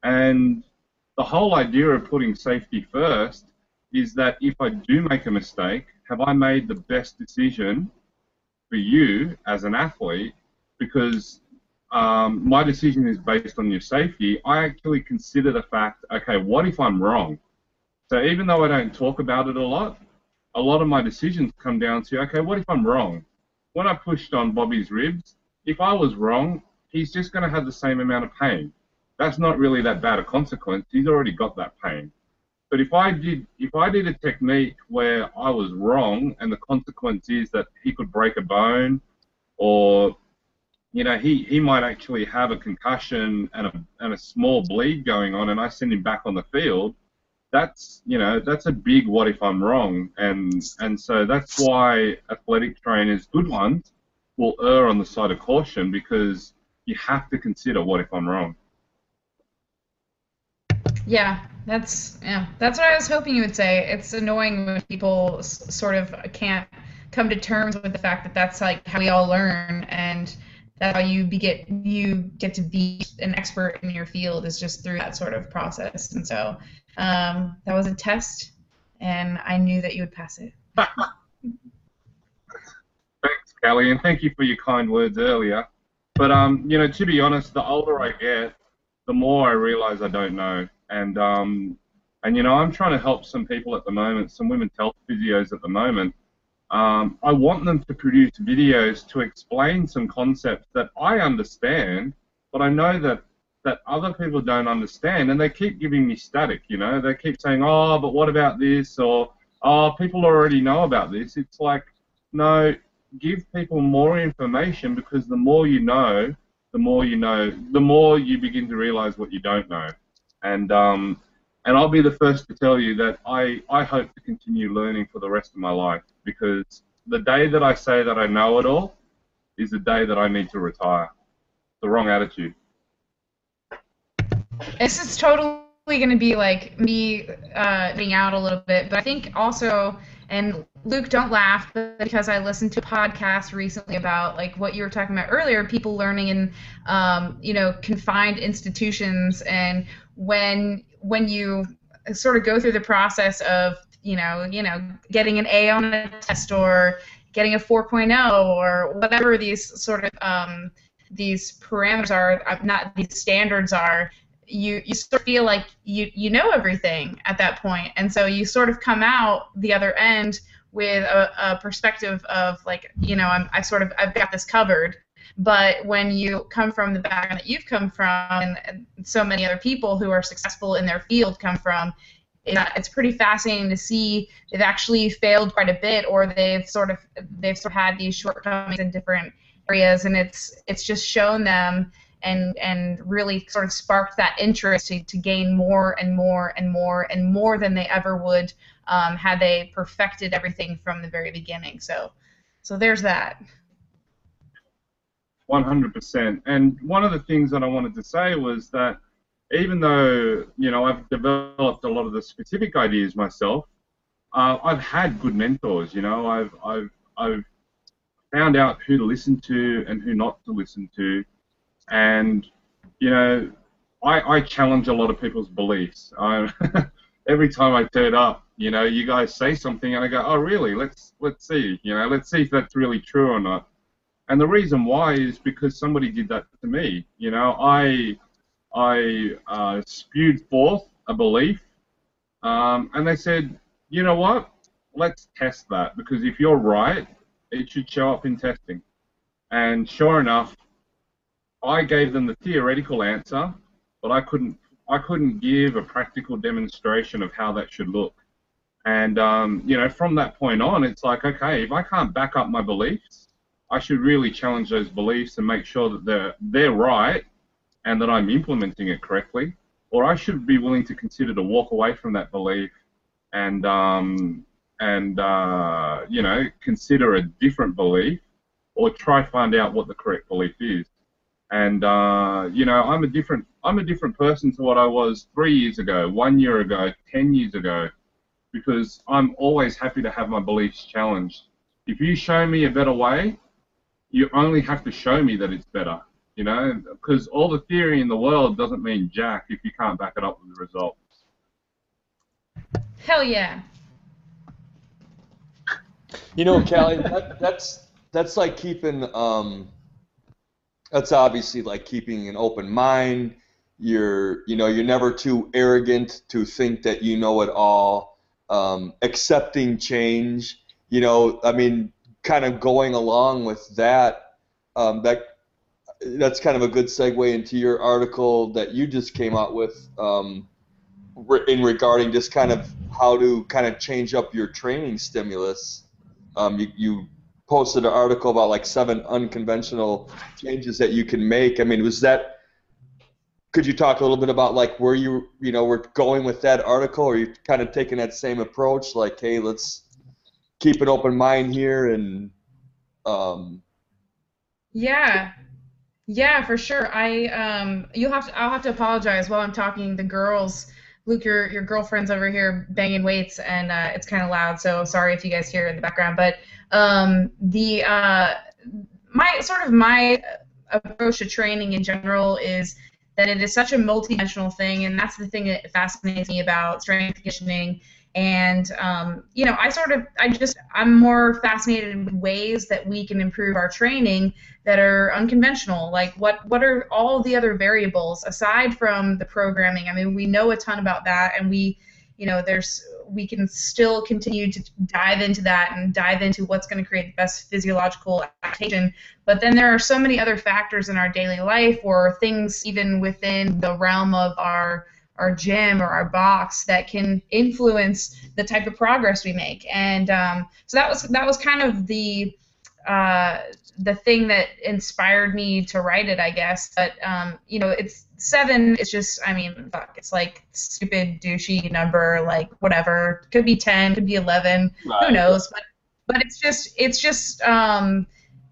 and the whole idea of putting safety first is that if I do make a mistake, have I made the best decision for you as an athlete? Because um, my decision is based on your safety. I actually consider the fact, okay, what if I'm wrong? So even though I don't talk about it a lot, a lot of my decisions come down to, okay, what if I'm wrong? When I pushed on Bobby's ribs, if I was wrong, he's just going to have the same amount of pain. That's not really that bad a consequence. He's already got that pain. But if I did if I did a technique where I was wrong and the consequence is that he could break a bone or you know, he, he might actually have a concussion and a, and a small bleed going on, and I send him back on the field. That's you know that's a big what if I'm wrong, and and so that's why athletic trainers, good ones, will err on the side of caution because you have to consider what if I'm wrong. Yeah, that's yeah, that's what I was hoping you would say. It's annoying when people sort of can't come to terms with the fact that that's like how we all learn and that's how you get you get to be an expert in your field is just through that sort of process. And so um, that was a test, and I knew that you would pass it. *laughs* Thanks, Kelly, and thank you for your kind words earlier. But um, you know, to be honest, the older I get, the more I realize I don't know, and um, and you know, I'm trying to help some people at the moment, some women's health physios at the moment. Um, I want them to produce videos to explain some concepts that I understand, but I know that that other people don't understand, and they keep giving me static. You know, they keep saying, "Oh, but what about this?" or "Oh, people already know about this." It's like, no, give people more information because the more you know, the more you know, the more you begin to realize what you don't know. And um, and I'll be the first to tell you that I, I hope to continue learning for the rest of my life because the day that I say that I know it all is the day that I need to retire. The wrong attitude. This is totally going to be like me uh, being out a little bit, but I think also, and Luke, don't laugh, because I listened to a podcast recently about like what you were talking about earlier, people learning in, um, you know, confined institutions, and when when you sort of go through the process of, you know, you know, getting an A on a test or getting a 4.0 or whatever these sort of um, these parameters are, uh, not these standards are, you you sort of feel like you you know everything at that point, and so you sort of come out the other end with a, a perspective of like you know I'm I sort of I've got this covered. But when you come from the background that you've come from, and, so many other people who are successful in their field come from, it's pretty fascinating to see they've actually failed quite a bit, or they've sort of they've sort of had these shortcomings in different areas, and it's it's just shown them and and really sort of sparked that interest to, to gain more and more and more and more than they ever would um, had they perfected everything from the very beginning. So so there's that. 100%. And one of the things that I wanted to say was that even though you know I've developed a lot of the specific ideas myself, uh, I've had good mentors. You know, I've I've I've found out who to listen to and who not to listen to, and you know, I, I challenge a lot of people's beliefs. I, *laughs* every time I turn up, you know, you guys say something, and I go, "Oh, really? Let's let's see. You know, let's see if that's really true or not." And the reason why is because somebody did that to me. You know, I I uh, spewed forth a belief, um, and they said, "You know what? Let's test that because if you're right, it should show up in testing." And sure enough, I gave them the theoretical answer, but I couldn't I couldn't give a practical demonstration of how that should look. And um, you know, from that point on, it's like, okay, if I can't back up my beliefs, I should really challenge those beliefs and make sure that they're they're right and that I'm implementing it correctly, or I should be willing to consider to walk away from that belief and um, and uh, you know consider a different belief, or try find out what the correct belief is and uh, you know I'm a different I'm a different person to what I was three years ago, one year ago, ten years ago, because I'm always happy to have my beliefs challenged. If you show me a better way, you only have to show me that it's better, you know, because all the theory in the world doesn't mean jack if you can't back it up with the results. Hell yeah. You know, Callie, that, that's that's like keeping um, that's obviously like keeping an open mind. You're, you know, you're never too arrogant to think that you know it all. Um, accepting change. You know, I mean, kind of going along with that. Um, that that's kind of a good segue into your article that you just came out with um, in regarding just kind of how to kind of change up your training stimulus. Um, you, you posted an article about like seven unconventional changes that you can make. I mean, was that could you talk a little bit about like where you you know were going with that article, or you kind of taking that same approach, like, hey, let's keep an open mind here and um, yeah. Yeah for sure. I um you'll have to i'll have to apologize while i'm talking. The girls luke your your girlfriend's over here banging weights and uh, it's kind of loud so sorry if you guys hear in the background but um the uh my sort of my approach to training in general is that it is such a multidimensional thing and that's the thing that fascinates me about strength conditioning. And um, you know i sort of i just i'm more fascinated with ways that we can improve our training that are unconventional. Like what what are all the other variables aside from the programming? I mean we know a ton about that and we you know there's we can still continue to dive into that and dive into what's going to create the best physiological adaptation but then there are so many other factors in our daily life or things even within the realm of our our gym or our box that can influence the type of progress we make. And um, so that was that was kind of the uh, the thing that inspired me to write it, I guess. But um, you know, it's seven. It's just, I mean, fuck, it's like stupid, douchey number. Like whatever, could be ten, could be eleven. Right. Who knows? But but it's just it's just um,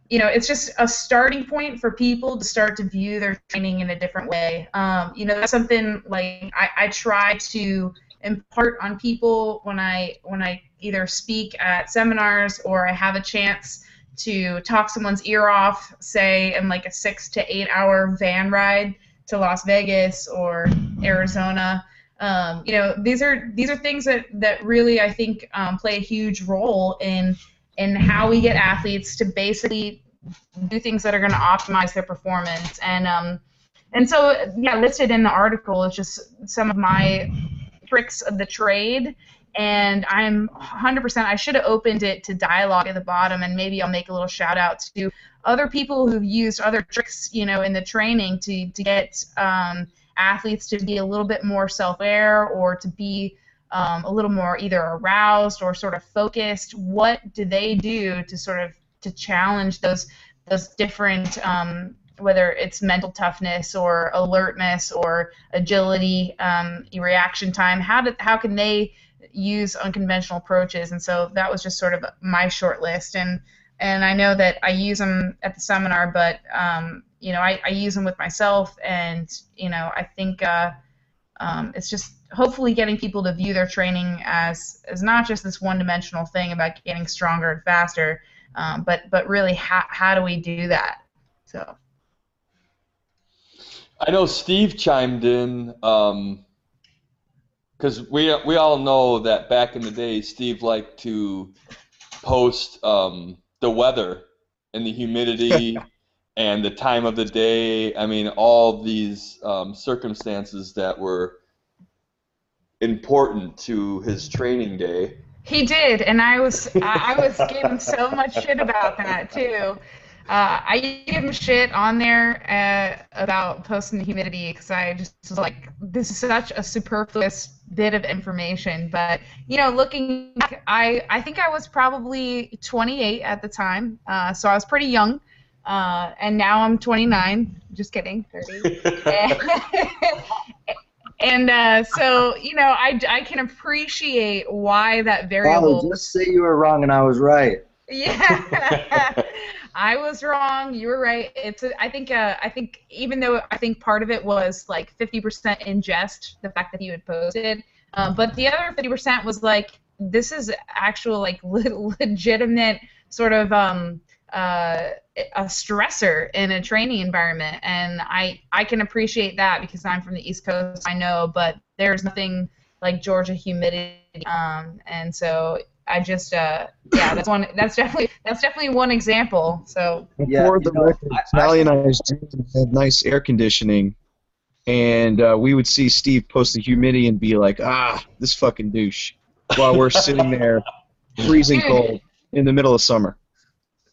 you know, it's just a starting point for people to start to view their training in a different way. Um, you know, that's something like I, I try to impart on people when I when I either speak at seminars or I have a chance to talk someone's ear off, say in like a six to eight hour van ride to Las Vegas or Arizona. Um, you know, these are these are things that that really I think um, play a huge role in in how we get athletes to basically do things that are going to optimize their performance. And um, and so yeah, listed in the article is just some of my tricks of the trade. And I'm 100%. I should have opened it to dialogue at the bottom, and maybe I'll make a little shout out to other people who've used other tricks, you know, in the training to to get um, athletes to be a little bit more self-aware or to be um, a little more either aroused or sort of focused. What do they do to sort of to challenge those those different um, whether it's mental toughness or alertness or agility, um, reaction time. How did how can they use unconventional approaches? And so that was just sort of my short list. And and I know that I use them at the seminar, but um, you know I, I use them with myself, and you know I think uh, um, it's just hopefully getting people to view their training as as not just this one-dimensional thing about getting stronger and faster, um, but but really how how do we do that? So. I know Steve chimed in because we we all know that back in the day, Steve liked to post um, the weather and the humidity *laughs* and the time of the day. I mean, all these um, circumstances that were important to his training day. He did, and I was I was getting so much shit about that too. Uh, I gave him shit on there uh, about posting the humidity because I just was like, this is such a superfluous bit of information. But you know, looking back, I I think I was probably 28 at the time, uh, so I was pretty young. Uh, and now I'm 29. Just kidding, 30. *laughs* and uh, so you know I, I can appreciate why that variable wow, just say you were wrong and i was right *laughs* yeah i was wrong you were right it's a, i think uh, i think even though i think part of it was like 50% in jest the fact that he had posted um, but the other 50% was like this is actual like *laughs* le- legitimate sort of um, uh, a stressor in a training environment, and I I can appreciate that because I'm from the East Coast. I know, but there's nothing like Georgia humidity, um, and so I just uh, yeah, that's one. That's definitely that's definitely one example. So yeah, before the know, record, Sally and I had nice air conditioning, and uh, we would see Steve post the humidity and be like, ah, this fucking douche, while we're sitting there freezing *laughs* cold in the middle of summer.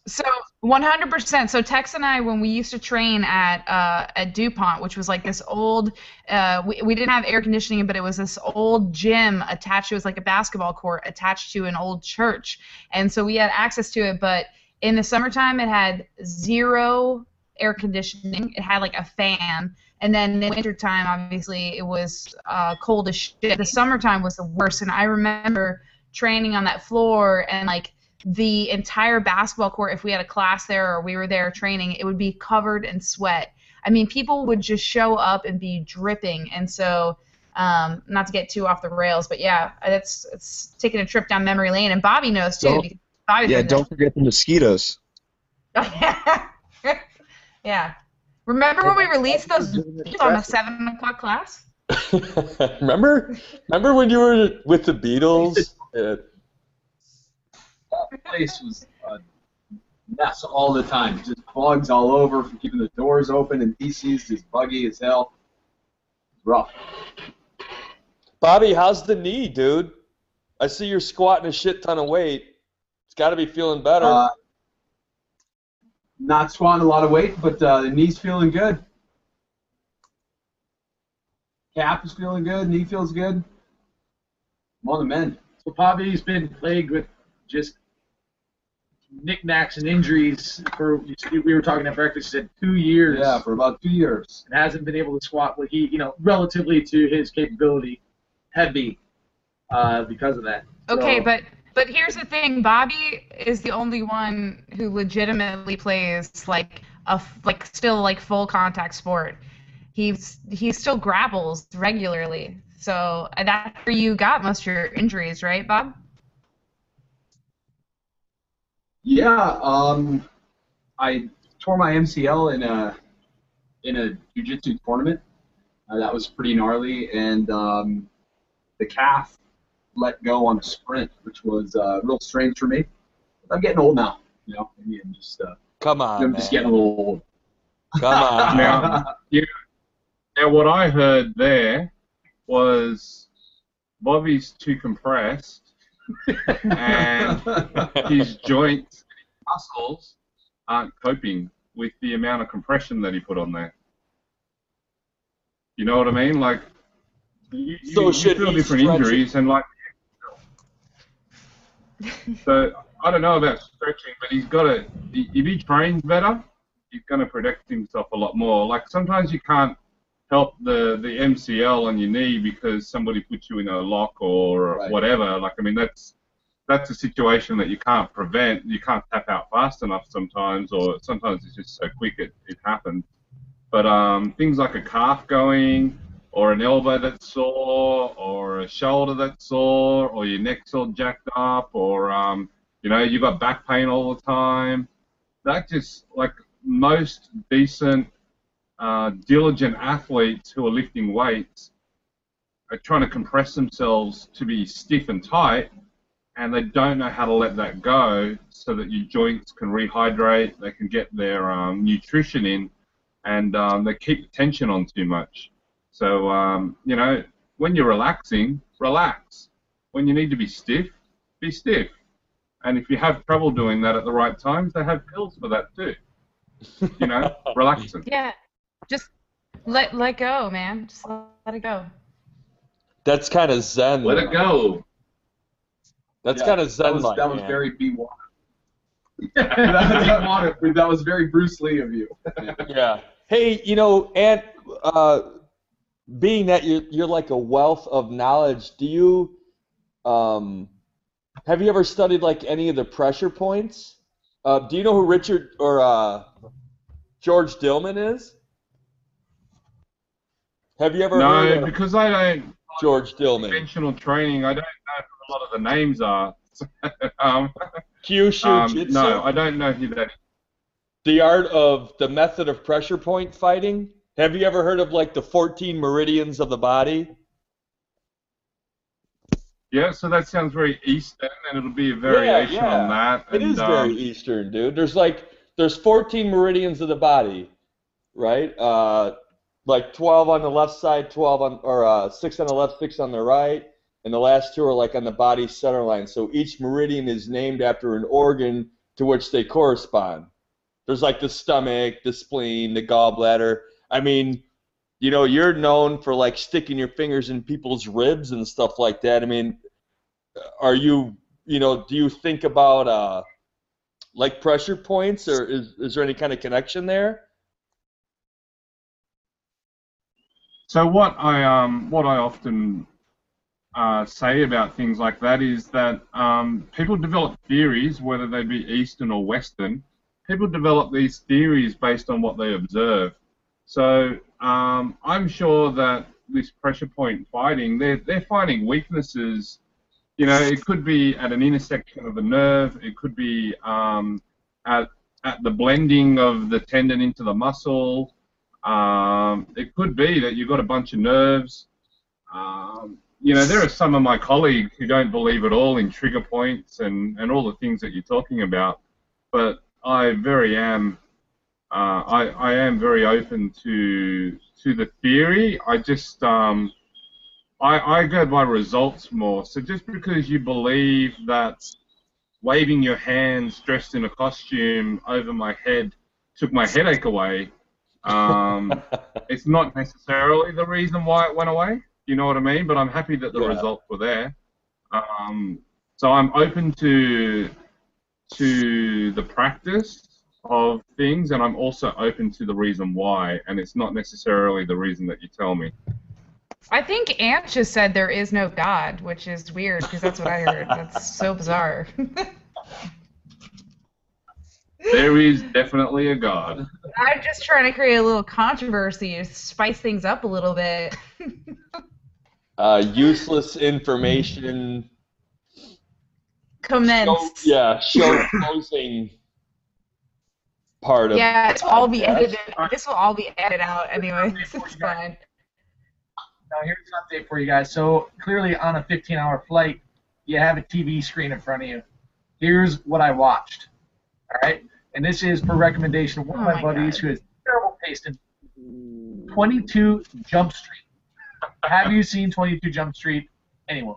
So 100%. So Tex and I, when we used to train at uh, at Dupont, which was like this old, uh, we, we didn't have air conditioning, but it was this old gym attached. It was like a basketball court attached to an old church, and so we had access to it. But in the summertime, it had zero air conditioning. It had like a fan, And then in the wintertime, obviously, it was uh, cold as shit. The summertime was the worst. And I remember training on that floor and like the entire basketball court, if we had a class there or we were there training, it would be covered in sweat. I mean, people would just show up and be dripping. And so, um, not to get too off the rails, but yeah, that's it's taking a trip down memory lane. And Bobby knows too. Don't- Bobby's Yeah, don't forget the mosquitoes. there. *laughs* yeah. Remember when we released those on the seven o'clock class? *laughs* remember, remember when you were with the Beatles? *laughs* Uh, That place was a mess all the time. Just bugs all over from keeping the doors open and feces just buggy as hell. Rough. Bobby, how's the knee, dude? I see you're squatting a shit ton of weight. It's got to be feeling better. Uh, not squatting a lot of weight, but uh, the knee's feeling good. Calf is feeling good. Knee feels good. I'm on the mend. So Bobby's been plagued with just knickknacks and injuries for. We were talking at breakfast. Said two years. Yeah, for about two years. and hasn't been able to squat what he, you know, relatively to his capability, heavy, uh, because of that. Okay, So- but but here's the thing: Bobby is the only one who legitimately plays like a like still like full contact sport. He's he still grapples regularly, so that's where you got most of your injuries, right, Bob? Yeah, um, I tore my MCL in a in a jiu-jitsu tournament. Uh, that was pretty gnarly, and um, the calf let go on a sprint, which was uh, real strange for me. I'm getting old now, you know. Maybe I'm just uh, Come on, I'm man. just getting a little old. Come on. *laughs* Now, you, now what I heard there was Bobby's too compressed, and *laughs* his joints and muscles aren't coping with the amount of compression that he put on there. You know what I mean? Like, you, you, So you should feel different stretch it? injuries, and like, *laughs* so I don't know about stretching, but he's got to. If he trains better, he's going to protect himself a lot more. Like sometimes you can't help the the MCL on your knee because somebody puts you in a lock or Right. whatever. Like I mean, that's that's a situation that you can't prevent. You can't tap out fast enough sometimes, or sometimes it's just so quick it, it happens. But um, things like a calf going, or an elbow that's sore, or a shoulder that's sore, or your neck's all jacked up, or um, you know you've got back pain all the time. That just like most decent, uh, diligent athletes who are lifting weights are trying to compress themselves to be stiff and tight, and they don't know how to let that go so that your joints can rehydrate, they can get their um, nutrition in, and um, they keep the tension on too much. So, um, you know, when you're relaxing, relax. When you need to be stiff, be stiff. And if you have trouble doing that at the right times, they have pills for that too. You know, *laughs* relaxing. Yeah. Just let let go, man. Just let, let it go. That's kind of zen. Let it go. That's Yeah, kind of That zen was, like. that was man. very B water. *laughs* that, that, that was very Bruce Lee of you. *laughs* Yeah. Hey, you know, and uh, being that you're you're like a wealth of knowledge, do you um, have you ever studied like any of the pressure points? Uh, do you know who Richard or uh, George Dillman is? Have you ever heard No, of because I don't George Dillman? conventional training. I don't know who a lot of the names are. *laughs* um, Kyusho um, Jitsu. no, I don't know who that. the art of the method of pressure point fighting. Have you ever heard of like the 14 meridians of the body? Yeah, so that sounds very Eastern, and it'll be a variation yeah. on that. It and, is um, very Eastern, dude. There's like there's 14 meridians of the body, right? Uh, like 12 on the left side, 12 on or uh, six on the left, six on the right, and the last two are like on the body center line. So each meridian is named after an organ to which they correspond. There's like the stomach, the spleen, the gallbladder. I mean, you know, you're known for like sticking your fingers in people's ribs and stuff like that. I mean, are you, you know, do you think about uh, like pressure points, or is is there any kind of connection there? So what I um what I often uh, say about things like that is that um, people develop theories, whether they be Eastern or Western. People develop these theories based on what they observe. So um, I'm sure that this pressure point fighting, they're, they're finding weaknesses. You know, it could be at an intersection of a nerve. It could be um, at at the blending of the tendon into the muscle. Um, it could be that you've got a bunch of nerves. Um, you know, there are some of my colleagues who don't believe at all in trigger points and, and all the things that you're talking about, but I very am uh, I, I am very open to to the theory. I just um, I, I go by results more. So just because you believe that waving your hands dressed in a costume over my head took my headache away, um, *laughs* it's not necessarily the reason why it went away. You know what I mean? But I'm happy that the Yeah. results were there. Um, so I'm open to to the practice of things, and I'm also open to the reason why, and it's not necessarily the reason that you tell me. I think Ant just said there is no God, which is weird because that's what I heard. That's so bizarre. *laughs* There is definitely a God. I'm just trying to create a little controversy spice things up a little bit. *laughs* Uh, useless information. Commence. Show, yeah, show closing part of. Yeah, it's all be edited. This will all be edited out anyway. *laughs* It's fine. Now here's an update for you guys. So clearly on a 15-hour flight, you have a TV screen in front of you. Here's what I watched. All right, and this is per recommendation of one of Oh my, my buddies God. who has terrible taste in 22 Jump Street. have you seen 22 Jump Street? Anyone?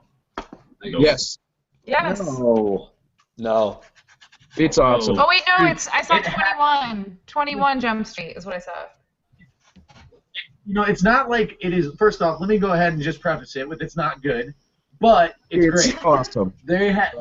Yes, Yes. No. No. it's awesome. Oh wait, no, it's I saw It ha- 21. 21 Jump Street is what I saw. You know, it's not like it is. First off, let me go ahead and just preface it with it's not good, but it's, It's great. awesome. They had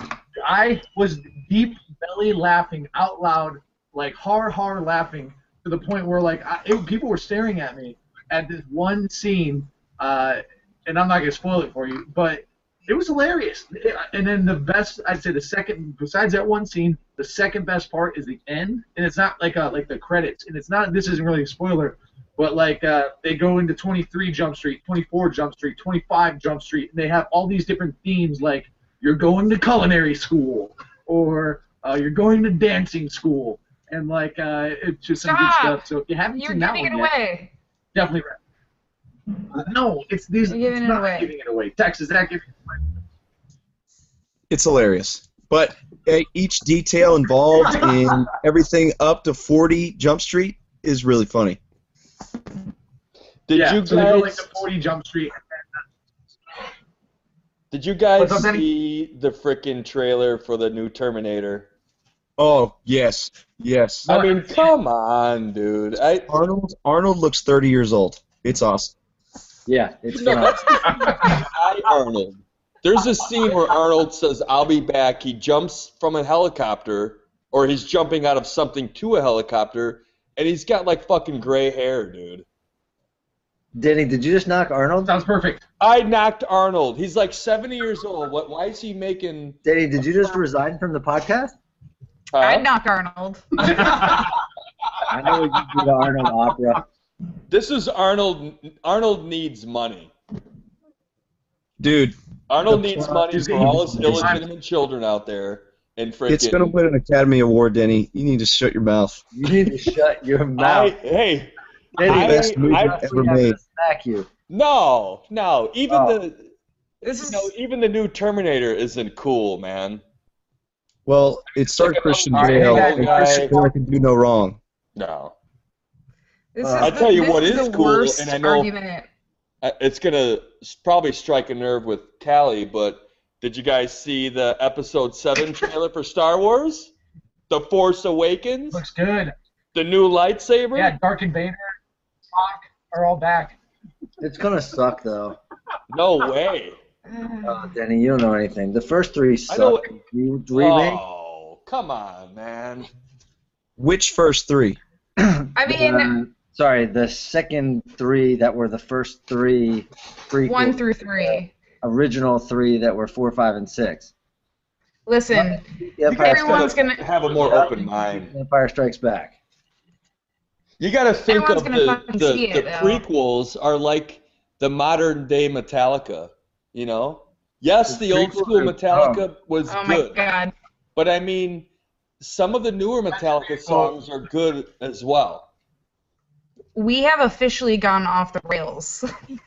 I, I was deep belly laughing out loud, like har har laughing to the point where like I, it, people were staring at me at this one scene, uh, and I'm not gonna spoil it for you, but it was hilarious. And then the best, I'd say the second, besides that one scene, the second best part is the end, and it's not like uh like the credits, and it's not. This isn't really a spoiler. But like uh, they go into 23 Jump Street, 24 Jump Street, 25 Jump Street, and they have all these different themes like you're going to culinary school or uh, you're going to dancing school, and like uh, it's just some good stuff. So if you haven't You're seen that giving it one yet, away. definitely. Right. No, it's these. You're giving it's it not away. giving it away. Tex is that giving it away? It's hilarious. But uh, each detail involved *laughs* in everything up to 40 Jump Street is really funny. Did yeah, you so they go like to 40 Jump Street. Did you guys What's up, see the freaking trailer for the new Terminator? Oh, yes. Yes. I mean, come on, dude. I Arnold Arnold looks 30 years old. It's awesome. Yeah, it's No, that's *laughs* I Arnold. There's a scene where Arnold says, "I'll be back." He jumps from a helicopter, or he's jumping out of something to a helicopter, and he's got like fucking gray hair, dude. Denny, did you just knock Arnold? Sounds perfect. I knocked Arnold. He's like 70 years old. What? Why is he making? Denny, did you just resign from the podcast? Huh? I'd knock Arnold. *laughs* I know we could do the Arnold opera. This is Arnold. Arnold needs money. Dude, Arnold needs money is for all his evil. illegitimate children out there, and freaking. it's going to win an Academy Award, Denny. You need to shut your mouth. You need to shut your I, mouth. hey, Denny, I- Best movie I- ever made. To smack you. no, no. Even Oh. the This is know, even the new Terminator isn't cool, man. Well, it started Like Christian old Bale, guy- and Christian Bale can do no wrong. No, this Uh, is I the, tell you what is is cool, worst and I know- argument. It's gonna probably strike a nerve with Callie. But did you guys see the Episode Seven trailer for Star Wars? The Force Awakens, Looks good. the new lightsaber. Yeah, Dark and Vader, Spock are all back. It's gonna suck though. No way. Oh, Denny, you don't know anything. The first three I know- suck. You remake. Oh, come on, man. Which first three? I mean, Uh, sorry, the second three that were the first three prequel, One through three. original three that were four, five, and six. Listen, The Empire, everyone's Gotta gonna have a more open mind. Empire Strikes Back. You got to think Everyone's of the, the, see the it, though. prequels are like the modern day Metallica. You know, yes, The the old school are Metallica was oh my good, god. but I mean, some of the newer Metallica songs are good as well. We have officially gone off the rails. No, *laughs*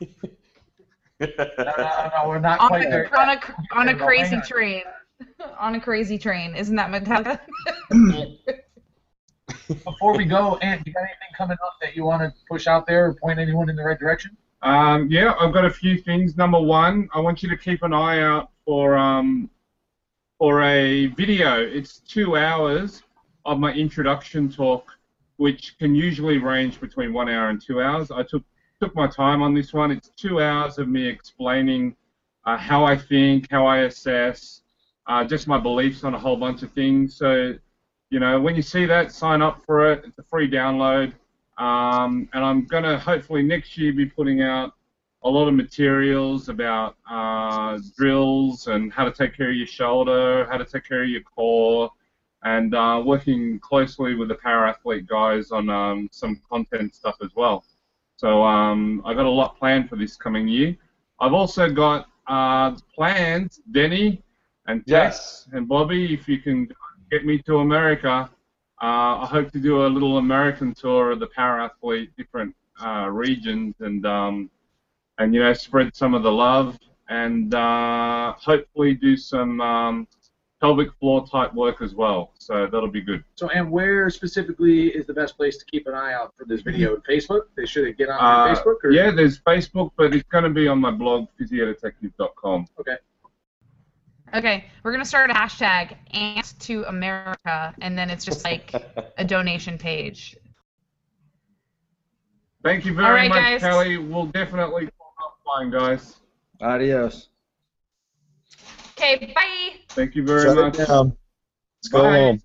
*laughs* no, no, no, we're not on, quite a, there. on a on a Hang on, crazy on. train. *laughs* on a crazy train. Isn't that Metallica? Before we go, Ant, you got anything coming up that you want to push out there or point anyone in the right direction? Um, yeah, I've got a few things. Number one, I want you to keep an eye out for um, for a video. It's two hours of my introduction talk, which can usually range between one hour and two hours. I took took my time on this one. It's two hours of me explaining uh, how I think, how I assess, uh, just my beliefs on a whole bunch of things. So, you know, when you see that, sign up for it. It's a free download. Um, and I'm going to hopefully next year be putting out a lot of materials about uh, drills and how to take care of your shoulder, how to take care of your core, and uh, working closely with the para athlete guys on um, some content stuff as well. So um, I've got a lot planned for this coming year. I've also got uh, plans, Denny and Tex Yes. and Bobby, if you can get me to America. Uh, I hope to do a little American tour of the para athlete, different uh, regions, and um, and you know spread some of the love, and uh, hopefully do some um, pelvic floor type work as well. So that'll be good. So, and where specifically is the best place to keep an eye out for this video? Facebook? They should get on Uh, Facebook? Or? yeah, there's Facebook, but it's going to be on my blog, physiodetective.com. Okay. Okay, we're gonna start a hashtag Ant to America, and then it's just like a *laughs* donation page. Thank you very All right, much, guys. Kelly. We'll definitely talk offline, guys. Adios. Okay, bye. Thank you very Shut much. Let's go Bye. home.